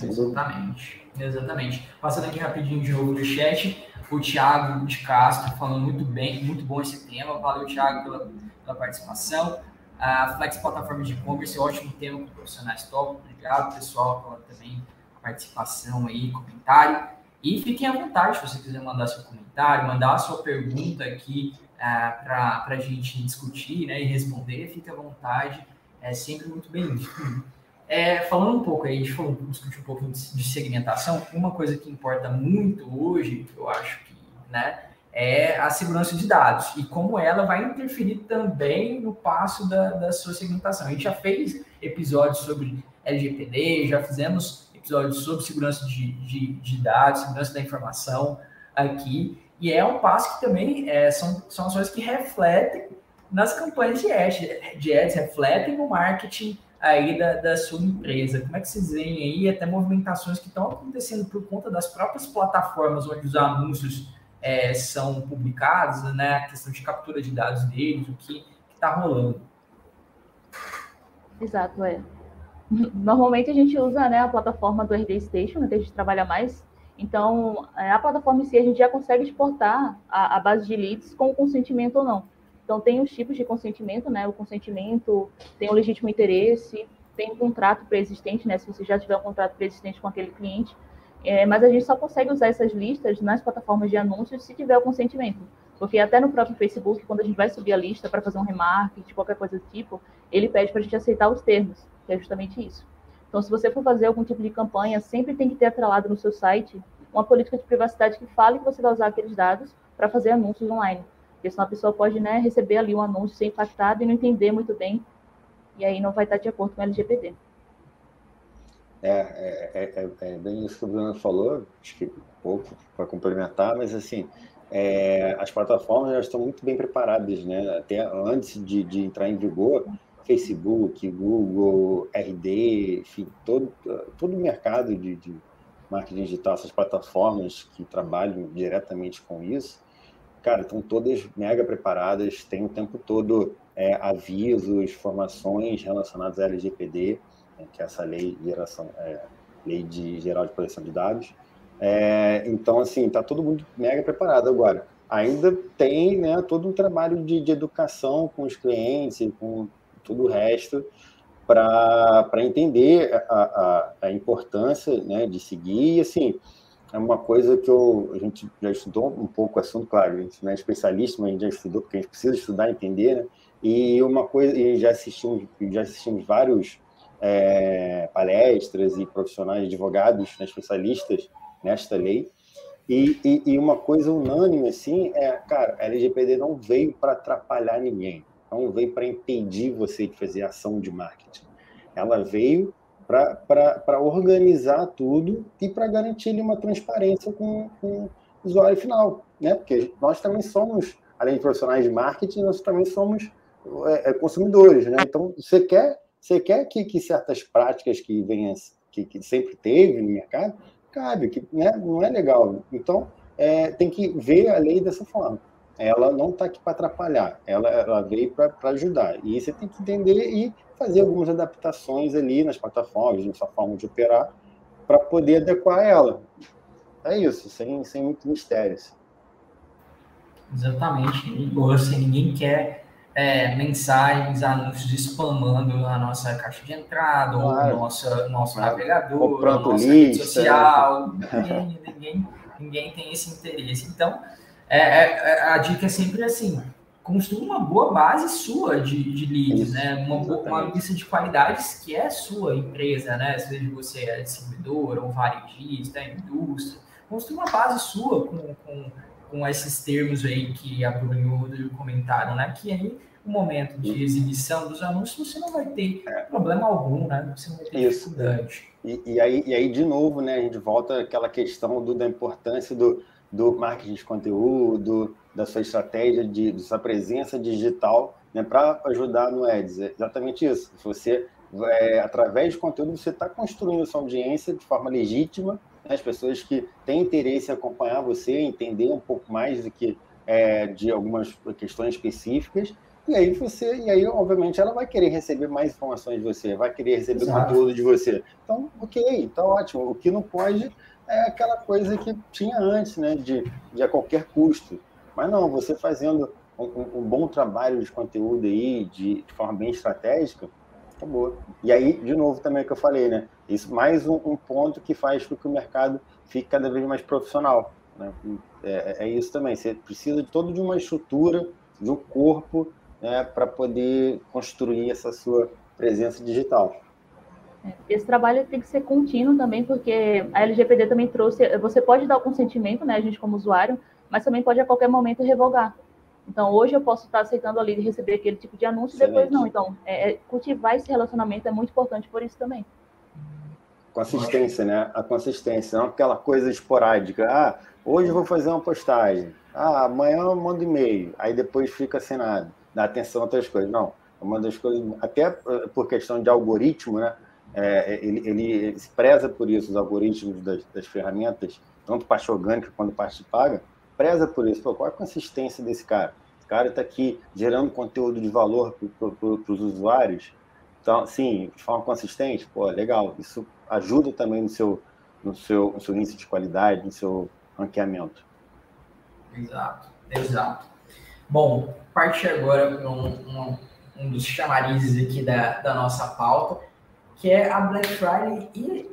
Exatamente, exatamente. Passando aqui rapidinho de novo no chat, o Thiago de Castro falando muito bem, muito bom esse tema. Valeu, Thiago, pela, pela participação. A Flex Plataforma de E-Commerce, ótimo tema com profissionais top. Obrigado, pessoal, pela também participação aí, comentário. E fiquem à vontade se você quiser mandar seu comentário, mandar a sua pergunta aqui uh, é, para a gente discutir né, e responder, fique à vontade. É sempre muito bem-vindo. [laughs] É, falando um pouco aí, a gente falou, discutir um pouco de segmentação, uma coisa que importa muito hoje, eu acho que, né, é a segurança de dados e como ela vai interferir também no passo da, da sua segmentação. A gente já fez episódios sobre LGPD, já fizemos episódios sobre segurança de, de, de dados, segurança da informação aqui, e é um passo que também é, são, são ações que refletem nas campanhas de ads, de ads refletem no marketing aí da, da sua empresa. Como é que vocês veem aí até movimentações que estão acontecendo por conta das próprias plataformas onde os anúncios é, são publicados, né? A questão de captura de dados deles, o que está rolando. Exato, é. Normalmente a gente usa né, a plataforma do RD Station, que a gente trabalha mais. Então, é, a plataforma em si a gente já consegue exportar a, a base de leads com consentimento ou não. Então, tem os tipos de consentimento, né? O consentimento, tem o legítimo interesse, tem um contrato pré-existente, né? Se você já tiver um contrato pré-existente com aquele cliente, é, mas a gente só consegue usar essas listas nas plataformas de anúncios se tiver o consentimento. Porque até no próprio Facebook, quando a gente vai subir a lista para fazer um remarketing, qualquer coisa do tipo, ele pede para a gente aceitar os termos, que é justamente isso. Então, se você for fazer algum tipo de campanha, sempre tem que ter atrelado no seu site uma política de privacidade que fale que você vai usar aqueles dados para fazer anúncios online. Porque senão a pessoa pode né, receber ali um anúncio ser impactado e não entender muito bem, e aí não vai estar de acordo com o LGPD. É, é, é, é, bem isso que o Bruno falou, acho que pouco para complementar, mas assim, é, as plataformas já estão muito bem preparadas, né? Até antes de, de entrar em vigor, Facebook, Google, RD, enfim, todo, todo o mercado de, de marketing digital, essas plataformas que trabalham diretamente com isso, cara, estão todas mega preparadas, tem o tempo todo é, avisos, informações relacionadas à LGPD, né, que é essa lei geração, é, lei de geral de proteção de dados. É, então, assim, está todo mundo mega preparado agora. Ainda tem né, todo um trabalho de, de educação com os clientes com todo o resto para entender a, a, a, importância né, de seguir. E, assim, é uma coisa que eu, a gente já estudou um pouco o assunto, claro, a gente não é especialista, mas a gente já estudou, porque a gente precisa estudar entender, né? E uma coisa, e já assistimos, já assistimos vários é, palestras e profissionais, advogados, né, especialistas nesta lei. E, e, e, uma coisa unânime, assim, é, cara, a LGPD não veio para atrapalhar ninguém, não veio para impedir você de fazer ação de marketing. Ela veio para organizar tudo e para garantir uma transparência com, com o usuário final, né? Porque nós também somos, além de profissionais de marketing, nós também somos é, é consumidores, né? Então, você quer você quer que, que certas práticas que venham, que, que, sempre teve no mercado, cabe, que né, não é legal. Então, é, tem que ver a lei dessa forma. Ela não está aqui para atrapalhar, ela, ela veio para ajudar. E você tem que entender e fazer algumas adaptações ali nas plataformas, na sua forma de operar, para poder adequar ela. É isso, sem, sem muito mistério. Exatamente. Ninguém assim, ninguém quer é, mensagens, anúncios spamando a nossa caixa de entrada, claro. o nosso, nosso claro. navegador, a nossa lista, rede social. Ninguém, ninguém, ninguém, tem esse interesse. Então, é, é, é, a dica é sempre assim: construa uma boa base sua de, de leads, né? Uma, uma lista de qualidades que é sua empresa, né? Seja você é distribuidor, ou varejista, indústria. Construa uma base sua com, com, com esses termos aí que a Bruno e o Rodrigo comentaram, né? Que aí no momento de exibição dos anúncios, você não vai ter é. problema algum, né? Você não vai ter Isso. dificuldade. E, e, aí, e aí, de novo, né, a gente volta àquela questão do, da importância do, do marketing de conteúdo, da sua estratégia, de, da sua presença digital, né, para ajudar no Ads. É exatamente isso. Você é, através de conteúdo, você está construindo sua audiência de forma legítima, né? as pessoas que têm interesse em acompanhar você, entender um pouco mais do que é, de algumas questões específicas, e aí você, e aí, obviamente, ela vai querer receber mais informações de você, vai querer receber Exato. conteúdo de você. Então, ok, tá ótimo. O que não pode é aquela coisa que tinha antes, né? De, de a qualquer custo. Mas não, você fazendo um, um bom trabalho de conteúdo aí, de, de, forma bem estratégica, acabou. E aí, de novo, também é que eu falei, né? Isso mais um, um ponto que faz com que o mercado fique cada vez mais profissional. Né? É, é isso também. Você precisa de todo de uma estrutura, de um corpo né, para poder construir essa sua presença digital. É, esse trabalho tem que ser contínuo também, porque a LGPD também trouxe. Você pode dar o consentimento, né, a gente como usuário, mas também pode a qualquer momento revogar. Então, hoje eu posso estar aceitando ali de receber aquele tipo de anúncio e depois não. Então, é, é, cultivar esse relacionamento é muito importante por isso também. Consistência, né? A consistência, não aquela coisa esporádica. Ah, hoje eu vou fazer uma postagem. Ah, amanhã eu mando e-mail. Aí depois fica sem nada dar atenção a outras coisas. Não, uma das coisas, até eh, por questão de algoritmo, né? É, ele, ele, preza por isso, os algoritmos das, das ferramentas, tanto parte orgânica quanto parte paga, preza por isso. Pô, qual é a consistência desse cara? Esse cara está aqui gerando conteúdo de valor para os usuários. Então, sim, de forma consistente, pô, legal. Isso ajuda também no seu, no seu, no seu índice de qualidade, no seu ranqueamento. Exato, exato. Bom, parte agora para um, um, um, dos chamarizes aqui da, da nossa pauta, que é a Black Friday e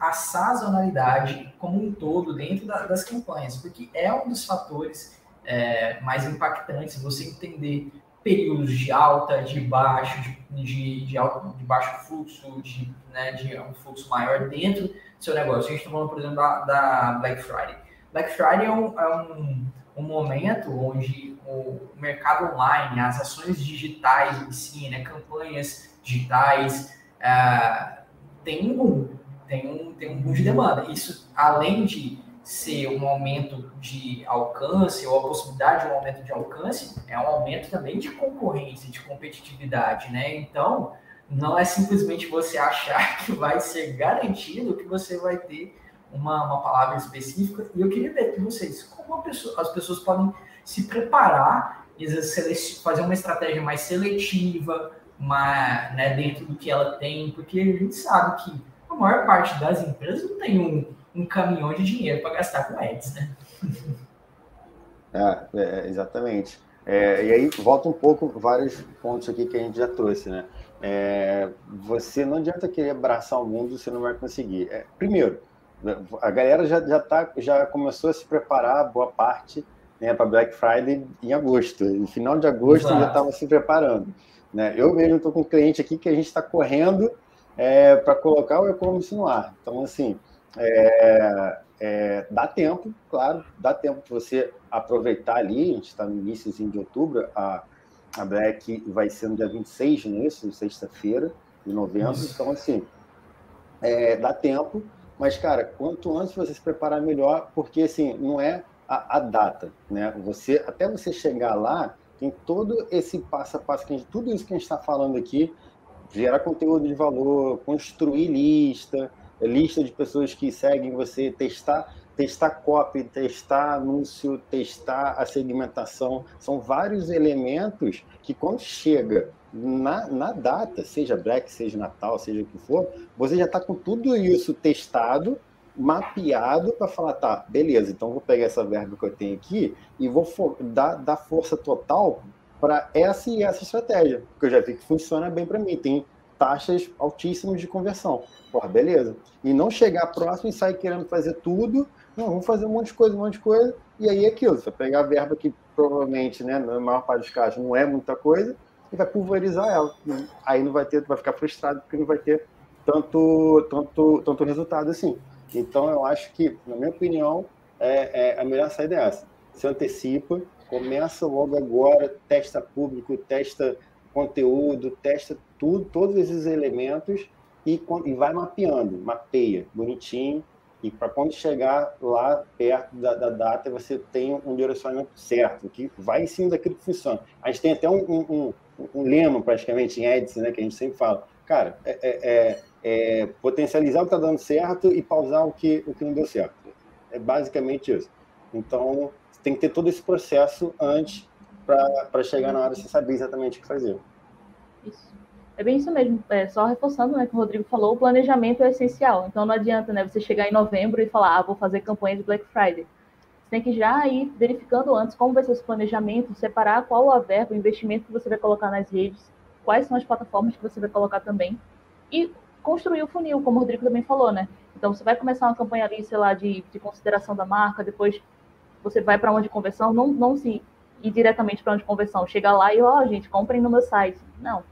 a, sazonalidade como um todo dentro da, das campanhas, porque é um dos fatores é, mais impactantes você entender períodos de alta, de baixo, de, de, de, alto, de baixo fluxo, de, né, de um fluxo maior dentro do seu negócio. A gente está falando, por exemplo, da, da Black Friday. Black Friday é um, é um um momento onde o mercado online, as ações digitais em si, né, campanhas digitais, uh, tem um boom, tem um, tem um boom de demanda. Isso, além de ser um aumento de alcance ou a possibilidade de um aumento de alcance, é um aumento também de concorrência, de competitividade, né? Então, não é simplesmente você achar [laughs] que vai ser garantido que você vai ter uma, uma palavra específica. E eu queria ver de vocês como pessoa, as pessoas podem se preparar fazer uma estratégia mais seletiva, uma, né, dentro do que ela tem, porque a gente sabe que a maior parte das empresas não tem um, um caminhão de dinheiro para gastar com ads, né? É, é, exatamente. É, e aí volta um pouco vários pontos aqui que a gente já trouxe, né? É, você não adianta querer abraçar o mundo, você não vai conseguir. É, primeiro, a galera já, já, tá, já começou a se preparar, boa parte, né, para Black Friday em agosto. No final de agosto Exato. já estava se preparando. Né? Eu mesmo estou com um cliente aqui que a gente está correndo é, para colocar o e-commerce no ar. Então, assim, é, é, dá tempo, claro, dá tempo para você aproveitar ali. A gente está no início de outubro, a, a Black vai ser no dia 26, não é isso? Sexta-feira de novembro. Isso. Então, assim, é, dá tempo mas, cara, quanto antes você se preparar melhor, porque assim, não é a, a, data, né? Você, até você chegar lá, tem todo esse passo a passo, que gente, tudo isso que a gente está falando aqui, gerar conteúdo de valor, construir lista, lista de pessoas que seguem você, testar, testar copy, testar anúncio, testar a segmentação, são vários elementos que quando chega na, na data, seja Black, seja Natal, seja o que for, você já está com tudo isso testado, mapeado para falar, tá, beleza, então vou pegar essa verba que eu tenho aqui e vou dar, dar força total para essa e essa estratégia, porque eu já vi que funciona bem para mim, tem taxas altíssimas de conversão. Porra, beleza. E não chegar próximo e sair querendo fazer tudo, não, vamos fazer um monte de coisa, um monte de coisa, e aí é aquilo, você pegar a verba que provavelmente, né, na maior parte dos casos não é muita coisa, e vai pulverizar ela. Aí não vai ter, vai ficar frustrado porque não vai ter tanto, tanto, tanto resultado assim. Então eu acho que, na minha opinião, é, é a melhor saída é essa. Se antecipa, começa logo agora, testa público, testa conteúdo, testa tudo, todos esses elementos e, e vai mapeando, mapeia, bonitinho, e para quando chegar lá perto da, da, data, você tem um direcionamento certo, que vai em cima daquilo que funciona. A gente tem até um, um, um lema praticamente em Edson, né, que a gente sempre fala, cara, é, é, é, potencializar o que está dando certo e pausar o que, o que não deu certo. É basicamente isso. Então, tem que ter todo esse processo antes para chegar na hora de você saber exatamente o que fazer. Isso. É bem isso mesmo. É, só reforçando né, que o Rodrigo falou, o planejamento é essencial. Então não adianta né, você chegar em novembro e falar, ah, vou fazer campanha de Black Friday. Você tem que já ir verificando antes como vai ser esse planejamento, separar qual a verba, o investimento que você vai colocar nas redes, quais são as plataformas que você vai colocar também, e construir o funil, como o Rodrigo também falou, né? Então você vai começar uma campanha ali, sei lá, de, de consideração da marca, depois você vai para onde de conversão, não, não se ir diretamente para onde de conversão, chegar lá e, ó, oh, gente, comprem no meu site. Não.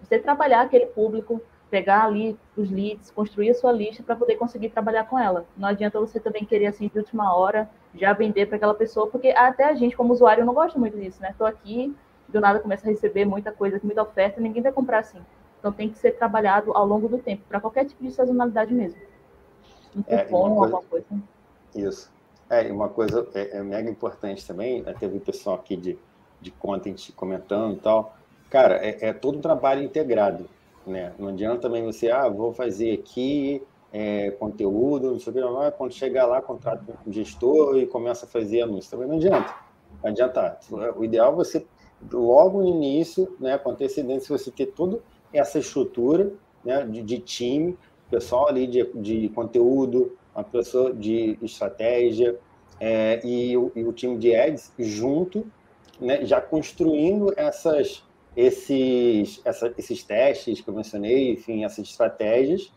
Você trabalhar aquele público, pegar ali os leads, construir a sua lista para poder conseguir trabalhar com ela. Não adianta você também querer, assim, de última hora, já vender para aquela pessoa, porque até a gente, como usuário, não gosta muito disso, né? Estou aqui, do nada começa a receber muita coisa, muita oferta, ninguém vai comprar assim. Então tem que ser trabalhado ao longo do tempo, para qualquer tipo de sazonalidade mesmo. Um é, cupom, coisa... alguma coisa. Isso. É, uma coisa é, é mega importante também, né? teve o pessoal aqui de, de content comentando e tal. Cara, é, é todo um trabalho integrado, né? Não adianta também você, ah, vou fazer aqui é, conteúdo, não sei o que, não, quando chegar lá, contrata um gestor e começa a fazer anúncio. Também não adianta. Não adianta. O ideal é você, logo no início, né, com antecedência, você ter toda essa estrutura né, de, de time, pessoal ali de, de conteúdo, uma pessoa de estratégia é, e, o, e, o, time de ads junto, né, já construindo essas, esses, essa, esses testes que eu mencionei, enfim, essas estratégias,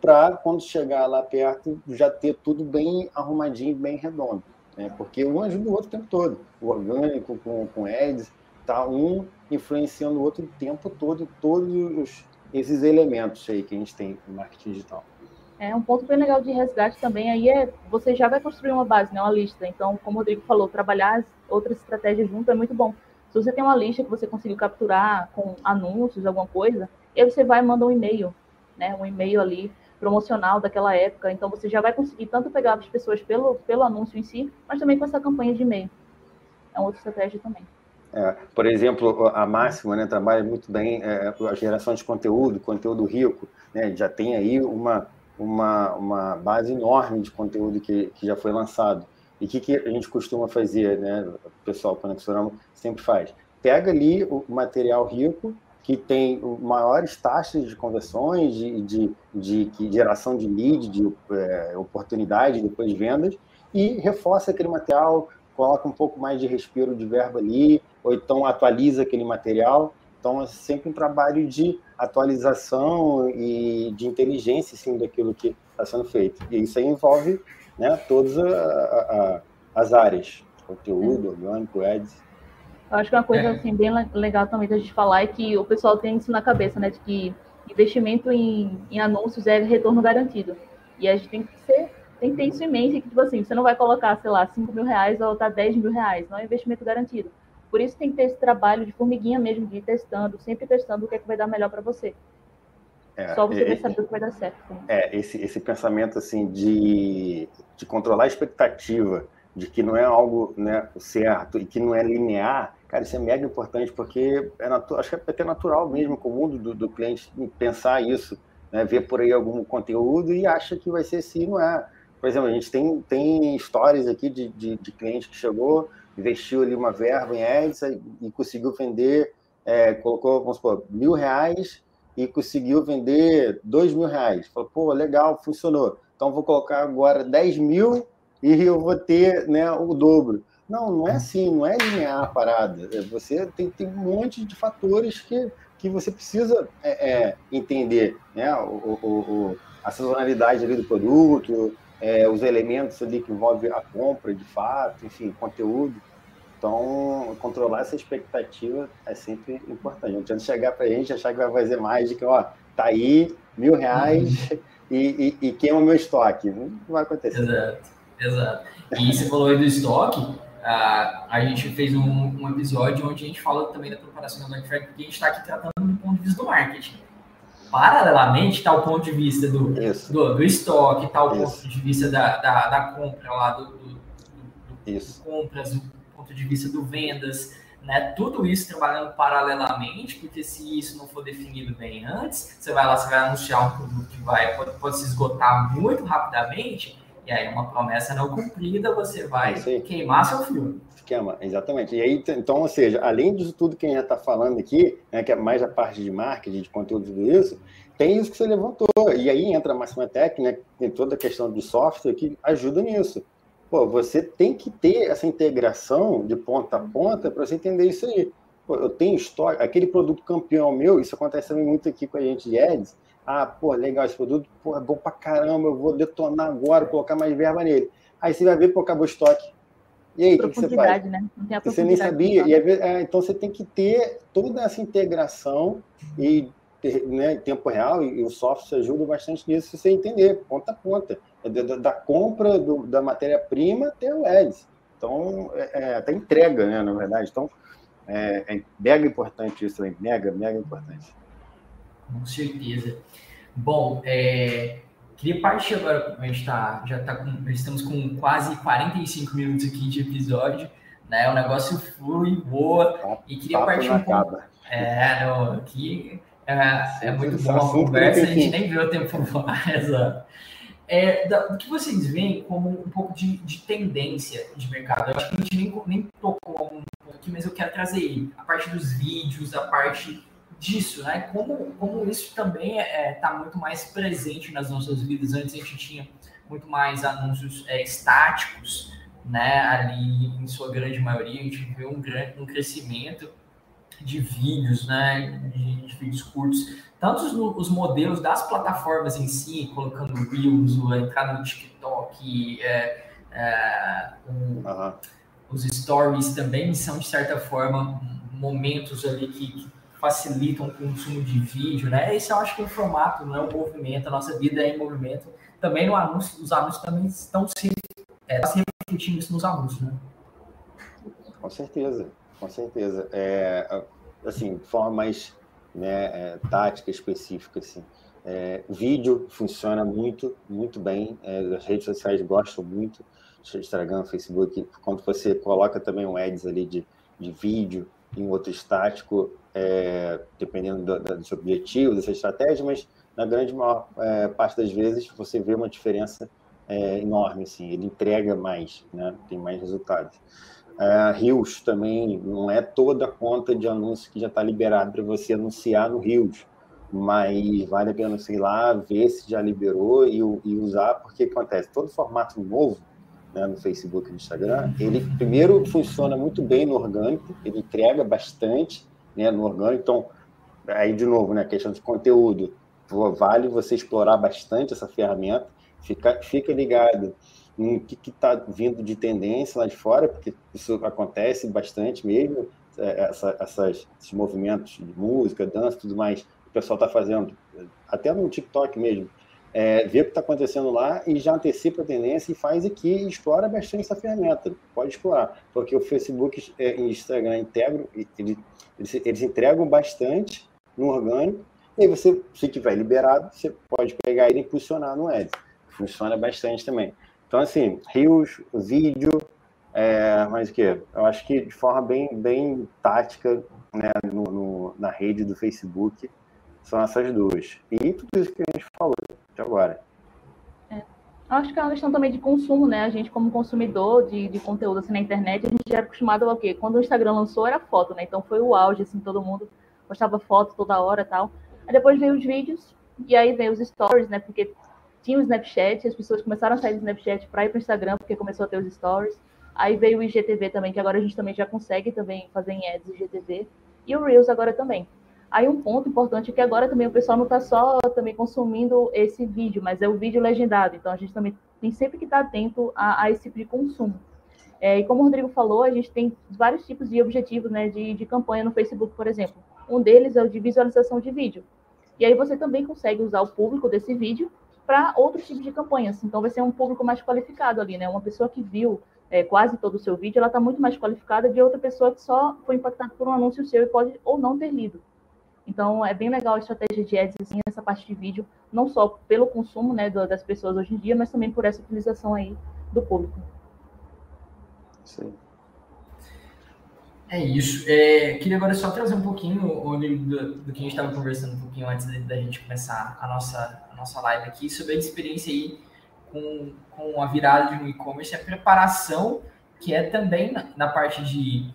para quando chegar lá perto já ter tudo bem arrumadinho, bem redondo. Né? Porque um ajuda o outro o tempo todo. O orgânico com, com ads, tá um influenciando o outro o tempo todo, todos esses elementos aí que a gente tem no marketing digital. É um ponto bem legal de resgate também aí é você já vai construir uma base, né, uma lista. Então, como o Rodrigo falou, trabalhar as outras estratégias junto é muito bom. Se você tem uma lista que você conseguiu capturar com anúncios, alguma coisa, e aí você vai e manda um e-mail, né, um e-mail ali promocional daquela época. Então, você já vai conseguir tanto pegar as pessoas pelo, pelo anúncio em si, mas também com essa campanha de e-mail. É uma outra estratégia também. É, por exemplo, a Máxima né, trabalha muito bem é, a geração de conteúdo, conteúdo rico, né, já tem aí uma, uma, uma base enorme de conteúdo que, que já foi lançado. E o que, que a gente costuma fazer, né? O pessoal Conexorama sempre faz. Pega ali o material rico, que tem maiores taxas de conversões, de, de, de, de geração de lead, de é, oportunidade, depois de vendas, e reforça aquele material, coloca um pouco mais de respiro de verbo ali, ou então atualiza aquele material então, é sempre um trabalho de atualização e de inteligência, sim, daquilo que está sendo feito. E isso aí envolve né, todas a, a, as áreas, conteúdo, orgânico, ads. Eu acho que uma coisa assim, bem legal também da gente falar é que o pessoal tem isso na cabeça, né, de que investimento em, em anúncios é retorno garantido. E a gente tem que ser tem que ter isso em mente, que, tipo assim, você não vai colocar, sei lá, 5 mil reais ou tá 10 mil reais, não é investimento garantido. Por isso tem que ter esse trabalho de formiguinha mesmo, de ir testando, sempre testando o que é que vai dar melhor para você. É, Só você vai saber o que vai dar certo. É, esse, esse pensamento assim de, de controlar a expectativa de que não é algo né, certo e que não é linear, cara, isso é mega importante, porque é acho que é até natural mesmo com o mundo do, do cliente pensar isso, né, ver por aí algum conteúdo e acha que vai ser assim, não é. Por exemplo, a gente tem, tem histórias aqui de, de, de cliente que chegou, investiu ali uma verba em ads e conseguiu vender, é, colocou, vamos supor, mil reais e conseguiu vender dois mil reais. Falou, pô, legal, funcionou. Então vou colocar agora 10 mil e eu vou ter né, o dobro. Não, não é assim, não é linear a parada. É, você tem, tem um monte de fatores que, que você precisa é, é, entender, né? O, o, o, a sazonalidade ali do produto, é, os elementos ali que envolvem a compra de fato, enfim, conteúdo. Então, controlar essa expectativa é sempre importante. Não adianta chegar para a gente achar que vai fazer mais de que, ó, tá aí, mil reais uhum. e, e, e queima o meu estoque. Não vai acontecer. Exato, exato. E você falou aí do estoque, a, a gente fez um, um, episódio onde a gente fala também da preparação da Black Friday, porque a gente está aqui tratando do ponto de vista do marketing paralelamente o ponto de vista do, do, do, estoque, o ponto de vista da, da, da compra lá, do, do, do, compras, o ponto de vista do vendas, né? Tudo isso trabalhando paralelamente, porque se isso não for definido bem antes, você vai lá, você vai anunciar um produto que vai, pode, pode se esgotar muito rapidamente, e aí uma promessa não cumprida, você vai queimar seu filme. Esquema, exatamente. E aí, então, ou seja, além disso tudo que a gente já está falando aqui, né, que é mais a parte de marketing, de conteúdo, tudo isso, tem isso que você levantou. E aí entra a Máxima Tech, né, tem toda a questão de software que ajuda nisso. Pô, você tem que ter essa integração de ponta a ponta para você entender isso aí. Pô, eu tenho história, aquele produto campeão meu, isso acontece também muito aqui com a gente de Ads. Ah, pô, legal esse produto, pô, é bom pra caramba, eu vou detonar agora, colocar mais verba nele. Aí você vai ver, pô, acabou o estoque. E aí, o que, você faz? Né? você nem sabia. E, é, então você tem que ter toda essa integração e né, em tempo real, e, o software ajuda bastante nisso, se você entender, ponta a ponta da, da compra do, da matéria-prima até o Ads. Então, é, é, até entrega, né, na verdade. Então, é, é mega importante isso aí, mega, mega importante. Com certeza. Bom, é, queria partir agora, a gente tá, já tá com, estamos com quase 45 minutos aqui de episódio, né? O negócio flui, boa, tá, e queria partir um pouco. É, não, aqui é, é muito bom a conversa, a gente nem viu o tempo voar, [laughs] exato é, da, do que vocês veem como um pouco de, de, tendência de mercado. Eu acho que a gente nem, nem tocou um pouco aqui, mas eu quero trazer a parte dos vídeos, a parte disso, né? Como, como isso também está é, tá muito mais presente nas nossas vidas. Antes a gente tinha muito mais anúncios é, estáticos, né? Ali, em sua grande maioria, a gente vê um, grande, um crescimento de vídeos, né? De, de vídeos curtos tanto os, os, modelos das plataformas em si, colocando Reels, a entrada no TikTok, é, é, um, uhum. os stories também são, de certa forma, momentos ali que, que, facilitam o consumo de vídeo, né? Esse eu acho que é o formato, não é o movimento, a nossa vida é em movimento. Também no anúncio, os anúncios também estão se, é, tá se refletindo isso nos anúncios, né? Com certeza, com certeza. É, assim, de forma mais né, é, tática específica. Assim. É, vídeo funciona muito, muito bem. É, as redes sociais gostam muito. Instagram, Facebook, quando você coloca também um ads ali de, de vídeo e um outro estático, é, dependendo do, do, seu objetivo, dessa estratégia, mas na grande maior é, parte das vezes você vê uma diferença é, enorme, assim, ele entrega mais, né, tem mais resultados. Uh, Rios também não é toda a conta de anúncio que já está liberado para você anunciar no Rios, mas vale a pena, sei lá, ver se já liberou e, e usar, porque acontece, todo formato novo né, no Facebook e no Instagram, ele primeiro funciona muito bem no orgânico, ele entrega bastante né, no orgânico, então, aí de novo, né, questão de conteúdo, vale você explorar bastante essa ferramenta, fica, fica ligado o que está vindo de tendência lá de fora, porque isso acontece bastante mesmo, é, essa, essas, esses movimentos de música, dança tudo mais, o pessoal está fazendo, até no TikTok mesmo, é, vê o que está acontecendo lá e já antecipa a tendência e faz aqui e explora bastante essa ferramenta. Pode explorar, porque o Facebook é, e o Instagram integram, eles, eles entregam bastante no orgânico, e aí você, se tiver liberado, você pode pegar ele e impulsionar no Ads. Funciona bastante também. Então, assim, rios, vídeo, é, mas o que? Eu acho que de forma bem, bem tática, né, no, no, na rede do Facebook, são essas duas. E tudo isso que a gente falou de agora. É. Acho que é uma questão também de consumo, né? A gente, como consumidor de, de conteúdo assim, na internet, a gente era acostumado ao quê? Quando o Instagram lançou, era foto, né? Então foi o auge, assim, todo mundo postava foto toda hora e tal. Aí depois veio os vídeos, e aí veio os stories, né? Porque tinha o Snapchat, as pessoas começaram a sair do Snapchat para ir para o Instagram, porque começou a ter os stories. Aí veio o IGTV também, que agora a gente também já consegue também fazer em ads IGTV. E o Reels agora também. Aí um ponto importante é que agora também o pessoal não está só também consumindo esse vídeo, mas é o vídeo legendado. Então a gente também tem sempre que estar tá atento a, a, esse tipo de consumo. É, e como o Rodrigo falou, a gente tem vários tipos de objetivos né, de, de campanha no Facebook, por exemplo. Um deles é o de visualização de vídeo. E aí você também consegue usar o público desse vídeo para outros tipos de campanhas. Então, vai ser um público mais qualificado ali, né? Uma pessoa que viu é, quase todo o seu vídeo, ela está muito mais qualificada de outra pessoa que só foi impactada por um anúncio seu e pode ou não ter lido. Então, é bem legal a estratégia de ads, assim, essa parte de vídeo, não só pelo consumo né, das pessoas hoje em dia, mas também por essa utilização aí do público. Sim. É isso. É, queria agora só trazer um pouquinho do, do que a gente estava conversando um pouquinho antes da gente começar a nossa, a nossa live aqui, sobre a experiência aí com, com a virada de um e-commerce, a preparação, que é também na, na parte de.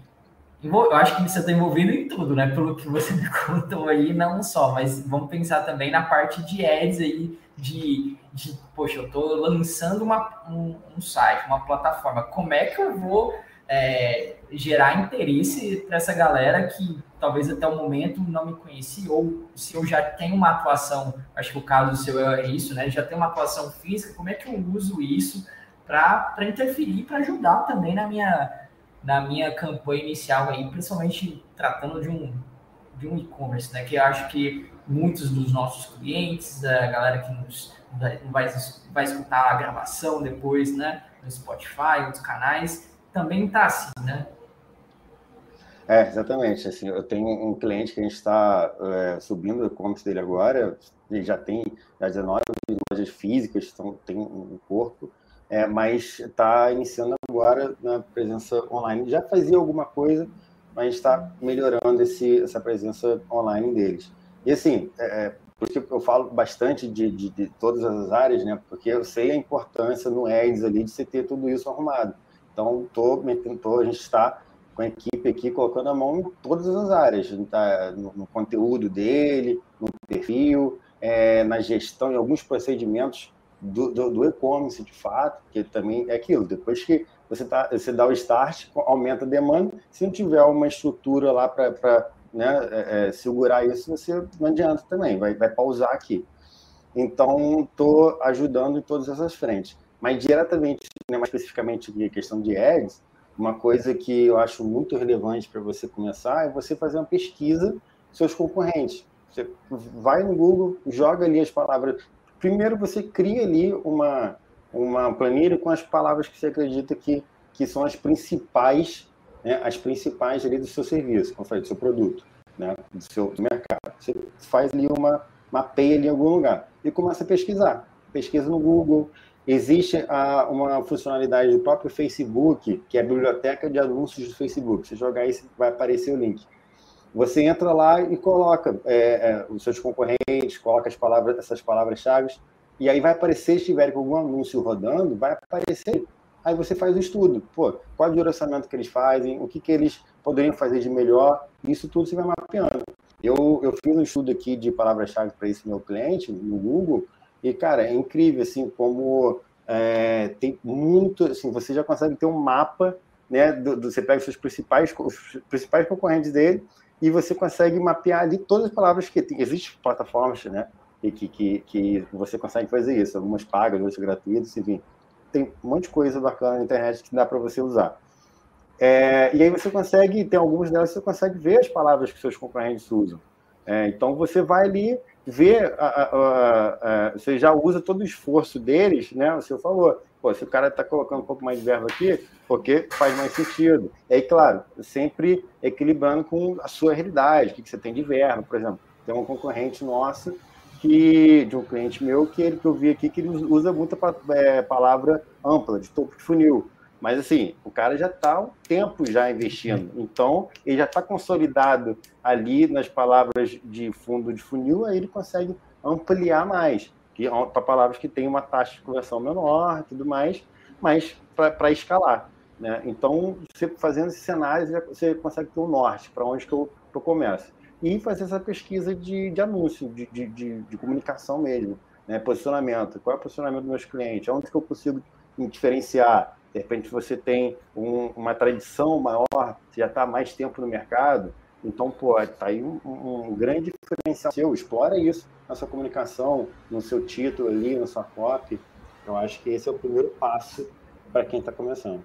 Eu acho que você está envolvido em tudo, né? Pelo que você [laughs] me contou aí, não só, mas vamos pensar também na parte de ads aí, de, de poxa, eu estou lançando uma, um, um site, uma plataforma, como é que eu vou é, gerar interesse para essa galera que talvez até o momento não me conhecia, ou se eu já tenho uma atuação, acho que o caso seu é isso, né? Já tenho uma atuação física, como é que eu uso isso para interferir, para ajudar também na minha, na minha campanha inicial aí, principalmente tratando de um, de um e-commerce, né? Que eu acho que muitos dos nossos clientes, a galera que nos vai, vai escutar a gravação depois, né? No Spotify, outros canais, também está assim, né? É, exatamente. Assim, eu tenho um cliente que a gente está é, subindo o e-commerce dele agora, ele já tem já 19 lojas físicas, então tem um corpo, é, mas está iniciando agora na presença online. Já fazia alguma coisa, mas está melhorando esse, essa presença online deles. E assim, é, é por isso que eu falo bastante de, de, de, todas as áreas, né? Porque eu sei a importância no Ads ali de você ter tudo isso arrumado. Então, tô, tô, a gente está com a equipe aqui colocando a mão em todas as áreas, tá no, no conteúdo dele, no perfil, é, na gestão, em alguns procedimentos do, do, do e-commerce, de fato, que também é aquilo. Depois que você, tá, você dá o start, aumenta a demanda. Se não tiver uma estrutura lá para né, é, é, segurar isso, você não adianta também, vai, vai pausar aqui. Então, estou ajudando em todas essas frentes. Mas diretamente, né, mais especificamente a questão de ads, uma coisa que eu acho muito relevante para você começar é você fazer uma pesquisa dos seus concorrentes. Você vai no Google, joga ali as palavras. Primeiro você cria ali uma, uma planilha com as palavras que você acredita que, que são as principais, né, as principais ali do seu serviço, como falei, do seu produto, né, do seu do mercado. Você faz ali uma mapeia ali em algum lugar e começa a pesquisar. Pesquisa no Google, Existe a, uma funcionalidade do próprio Facebook, que é a biblioteca de anúncios do Facebook. Se jogar aí, vai aparecer o link. Você entra lá e coloca é, é, os seus concorrentes, coloca as palavras, essas palavras-chave, e aí vai aparecer, se tiver algum anúncio rodando, vai aparecer. Aí você faz o estudo. Pô, qual é o orçamento que eles fazem, o que, que eles poderiam fazer de melhor, isso tudo você vai mapeando. Eu, eu fiz um estudo aqui de palavras-chave para esse meu cliente no Google, e, cara, é incrível, assim, como é, tem muito, assim, você já consegue ter um mapa, né, do, do, você pega os seus principais, os principais concorrentes dele e você consegue mapear ali todas as palavras que tem. Existem plataformas, né, que, que, que você consegue fazer isso, algumas pagas, outras gratuitas, enfim. Tem um monte de coisa bacana na internet que dá para você usar. É, e aí você consegue, tem algumas delas você consegue ver as palavras que seus concorrentes usam. É, então você vai ali ver, a, a, a, você já usa todo o esforço deles, né? O senhor falou, pô, se o cara está colocando um pouco mais de verba aqui, porque faz mais sentido. E aí, claro, sempre equilibrando com a sua realidade, o que você tem de verba, por exemplo. Tem um concorrente nosso que de um cliente meu que ele que eu vi aqui que ele usa muita é, palavra ampla de topo de funil. Mas assim, o cara já está há um tempo já investindo. Então, ele já está consolidado ali nas palavras de fundo de funil, aí ele consegue ampliar mais. Para palavras que têm uma taxa de conversão menor tudo mais, mas para escalar. Né? Então, você fazendo esses cenários, você consegue ter um norte para onde que eu, que eu começo. E fazer essa pesquisa de, de anúncio, de, de, de, de comunicação mesmo. Né? Posicionamento. Qual é o posicionamento dos meus clientes? Onde que eu consigo diferenciar? de repente você tem um, uma tradição maior, você já está mais tempo no mercado, então, pô, tá aí um, um, grande diferencial seu, explora isso na sua comunicação, no seu título ali, na sua copy. Eu acho que esse é o primeiro passo para quem está começando.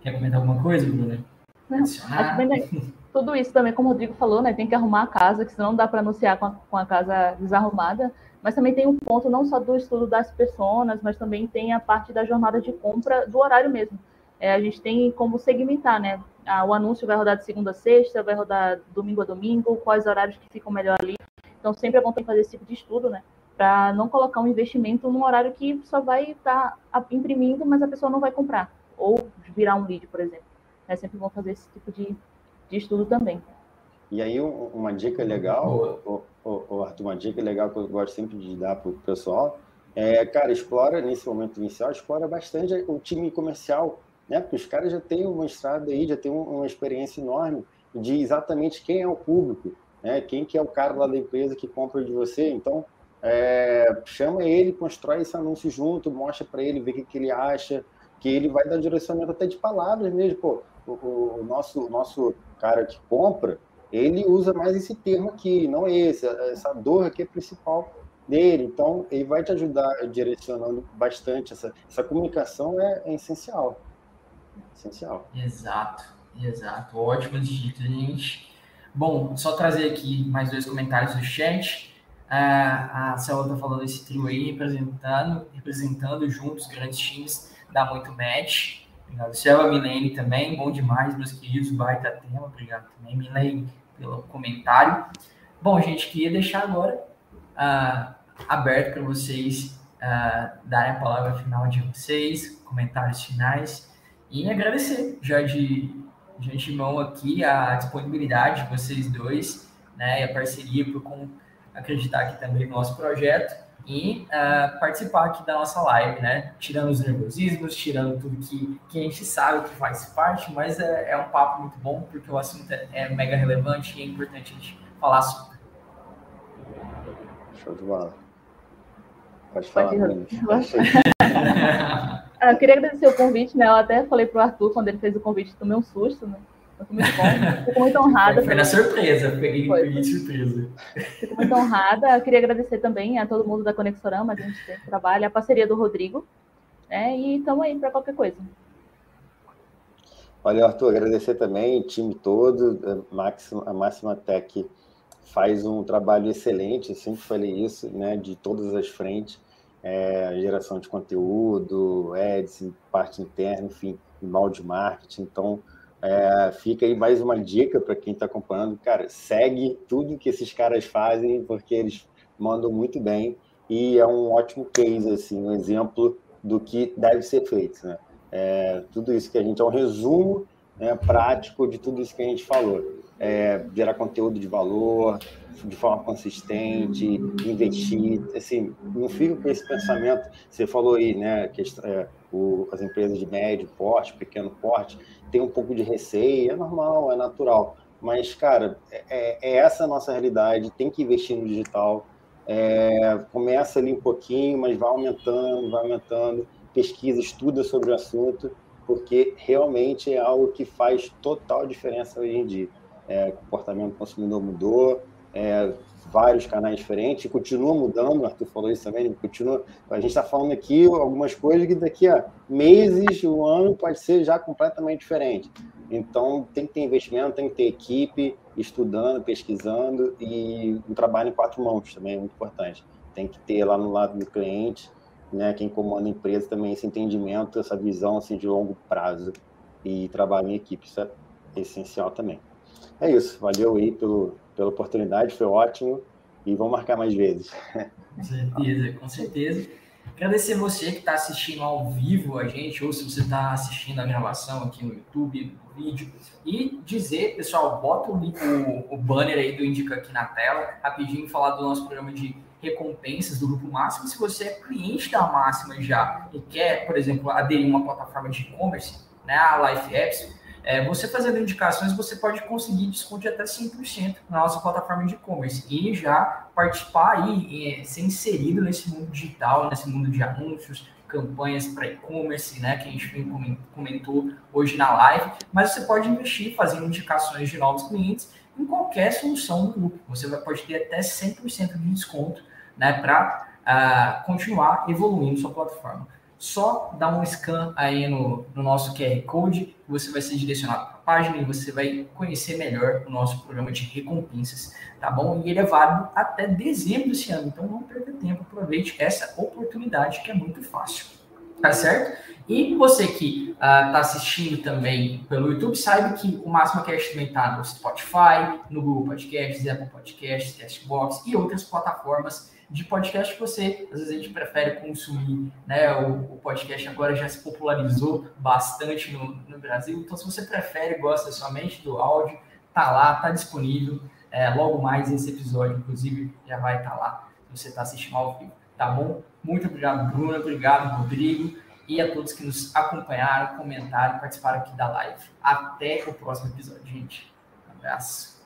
Quer comentar alguma coisa, Bruna? Não, [laughs] tudo isso também, como o Rodrigo falou, né? Tem que arrumar a casa, que senão não dá para anunciar com a, com a casa desarrumada. Mas também tem um ponto não só do estudo das pessoas, mas também tem a parte da jornada de compra do horário mesmo. É, a gente tem como segmentar, né? Ah, o anúncio vai rodar de segunda a sexta, vai rodar domingo a domingo, quais horários que ficam melhor ali. Então, sempre é bom ter fazer esse tipo de estudo, né? Para não colocar um investimento num horário que só vai estar tá imprimindo, mas a pessoa não vai comprar. Ou virar um lead, por exemplo. é sempre bom fazer esse tipo de, de estudo também. E aí, uma dica legal, o, o, o Arthur, uma dica legal que eu gosto sempre de dar para o pessoal é, cara, explora nesse momento inicial, explora bastante o time comercial, né? Porque os caras já têm uma estrada aí, já têm uma experiência enorme de exatamente quem é o público, né? Quem que é o cara lá da empresa que compra de você. Então, é, chama ele, constrói esse anúncio junto, mostra para ele, vê o que, que ele acha, que ele vai dar direcionamento até de palavras mesmo. Pô, o, o, nosso, nosso cara que compra, ele usa mais esse termo aqui, não esse. Essa dor aqui é principal dele. Então, ele vai te ajudar direcionando bastante. Essa, essa comunicação é, é essencial. Essencial. Exato, exato. Ótimo dito, gente. Bom, só trazer aqui mais dois comentários do chat. a Selva está falando esse trio aí, representando, representando juntos grandes times, dá muito match. Obrigado, Selva, Milene também, bom demais, meus queridos, baita tema, obrigado também, Milene, pelo comentário. Bom, gente, queria deixar agora uh, aberto para vocês uh, darem a palavra final de vocês, comentários finais e agradecer já de, de antemão aqui a disponibilidade de vocês dois, né, e a parceria por com, acreditar aqui também no nosso projeto e uh, participar aqui da nossa live, né? Tirando os nervosismos, tirando tudo que, que a gente sabe que faz parte, mas é, é um papo muito bom porque o assunto é, é mega relevante e é importante a gente falar sobre. Show de bola. Pode falar. Pode [laughs] eu queria agradecer o convite, né? Eu até falei pro Arthur quando ele fez o convite, tomei um susto, né? Foi muito bom. Fico muito honrada. Foi, foi na surpresa, peguei, foi. peguei surpresa. Fico muito honrada. Eu queria agradecer também a todo mundo da Conexorama, a gente tem trabalho, a parceria do Rodrigo, né? E estamos aí para qualquer coisa. Olha, Arthur, agradecer também, o time todo, a Máxima, a Máxima Tech faz um trabalho excelente, eu sempre falei isso, né, de todas as frentes, é, geração de conteúdo, ads, parte interna, enfim, balde marketing. Então, é, fica aí mais uma dica para quem está acompanhando, cara, segue tudo que esses caras fazem, porque eles mandam muito bem. E é um ótimo case, assim, um exemplo do que deve ser feito, né? É, tudo isso que a gente é um resumo né, prático de tudo isso que a gente falou. É, gerar conteúdo de valor de forma consistente, investir, assim, não fico com esse pensamento, você falou aí, né, que é, o, as empresas de médio porte, pequeno porte, tem um pouco de receio, é normal, é natural, mas, cara, é, é essa a nossa realidade, tem que investir no digital, é, começa ali um pouquinho, mas vai aumentando, vai aumentando, pesquisa, estuda sobre o assunto, porque realmente é algo que faz total diferença hoje em dia. É, comportamento do consumidor mudou, é, vários canais diferentes, continua mudando, o Arthur falou isso também, continua, a gente está falando aqui algumas coisas que daqui a meses, um ano pode ser já completamente diferente. Então, tem que ter investimento, tem que ter equipe estudando, pesquisando e um trabalho em quatro mãos também é muito importante. Tem que ter lá no lado do cliente, né, quem comanda a empresa também esse entendimento, essa visão assim, de longo prazo e trabalho em equipe, isso é essencial também. É isso, valeu aí pelo, pela oportunidade, foi ótimo e vamos marcar mais vezes. Com certeza, com certeza. Agradecer você que está assistindo ao vivo a gente, ou se você está assistindo a gravação aqui no YouTube, no vídeo, e dizer, pessoal, bota o, o, o banner aí do Indica aqui na tela, rapidinho falar do nosso programa de recompensas do Grupo Máximo. Se você é cliente da Máxima já e quer, por exemplo, aderir a uma plataforma de e-commerce, né, a Life Apps, é, você fazendo indicações, você pode conseguir desconto de até 5% na nossa plataforma de e-commerce. E já participar aí, é, ser inserido nesse mundo digital, nesse mundo de anúncios, campanhas para e-commerce, né, que a gente comentou hoje na live, mas você pode investir fazendo indicações de novos clientes em qualquer solução do grupo. Você vai, pode ter até 100% de desconto né, para uh, ah, continuar evoluindo sua plataforma só dá um scan aí no, no nosso QR Code, você vai ser direcionado para a página e você vai conhecer melhor o nosso programa de recompensas, tá bom? E ele é válido até dezembro desse ano, então não perca tempo, aproveite essa oportunidade que é muito fácil. Tá certo? E você que está uh, assistindo também pelo YouTube, saiba que o Máximo Cast também está no Spotify, no Google Podcasts, Apple Podcasts, Castbox e outras plataformas de podcast que você, às vezes, a gente prefere consumir. Né? O, o podcast agora já se popularizou bastante no, no, Brasil, então se você prefere, gosta somente do áudio, tá lá, tá disponível. É, logo mais esse episódio, inclusive, já vai estar tá lá, se você está assistindo ao vivo. Tá bom? Muito obrigado, Bruno. Obrigado, Rodrigo. E a todos que nos acompanharam, comentaram, participaram aqui da live. Até o próximo episódio, gente. Um abraço.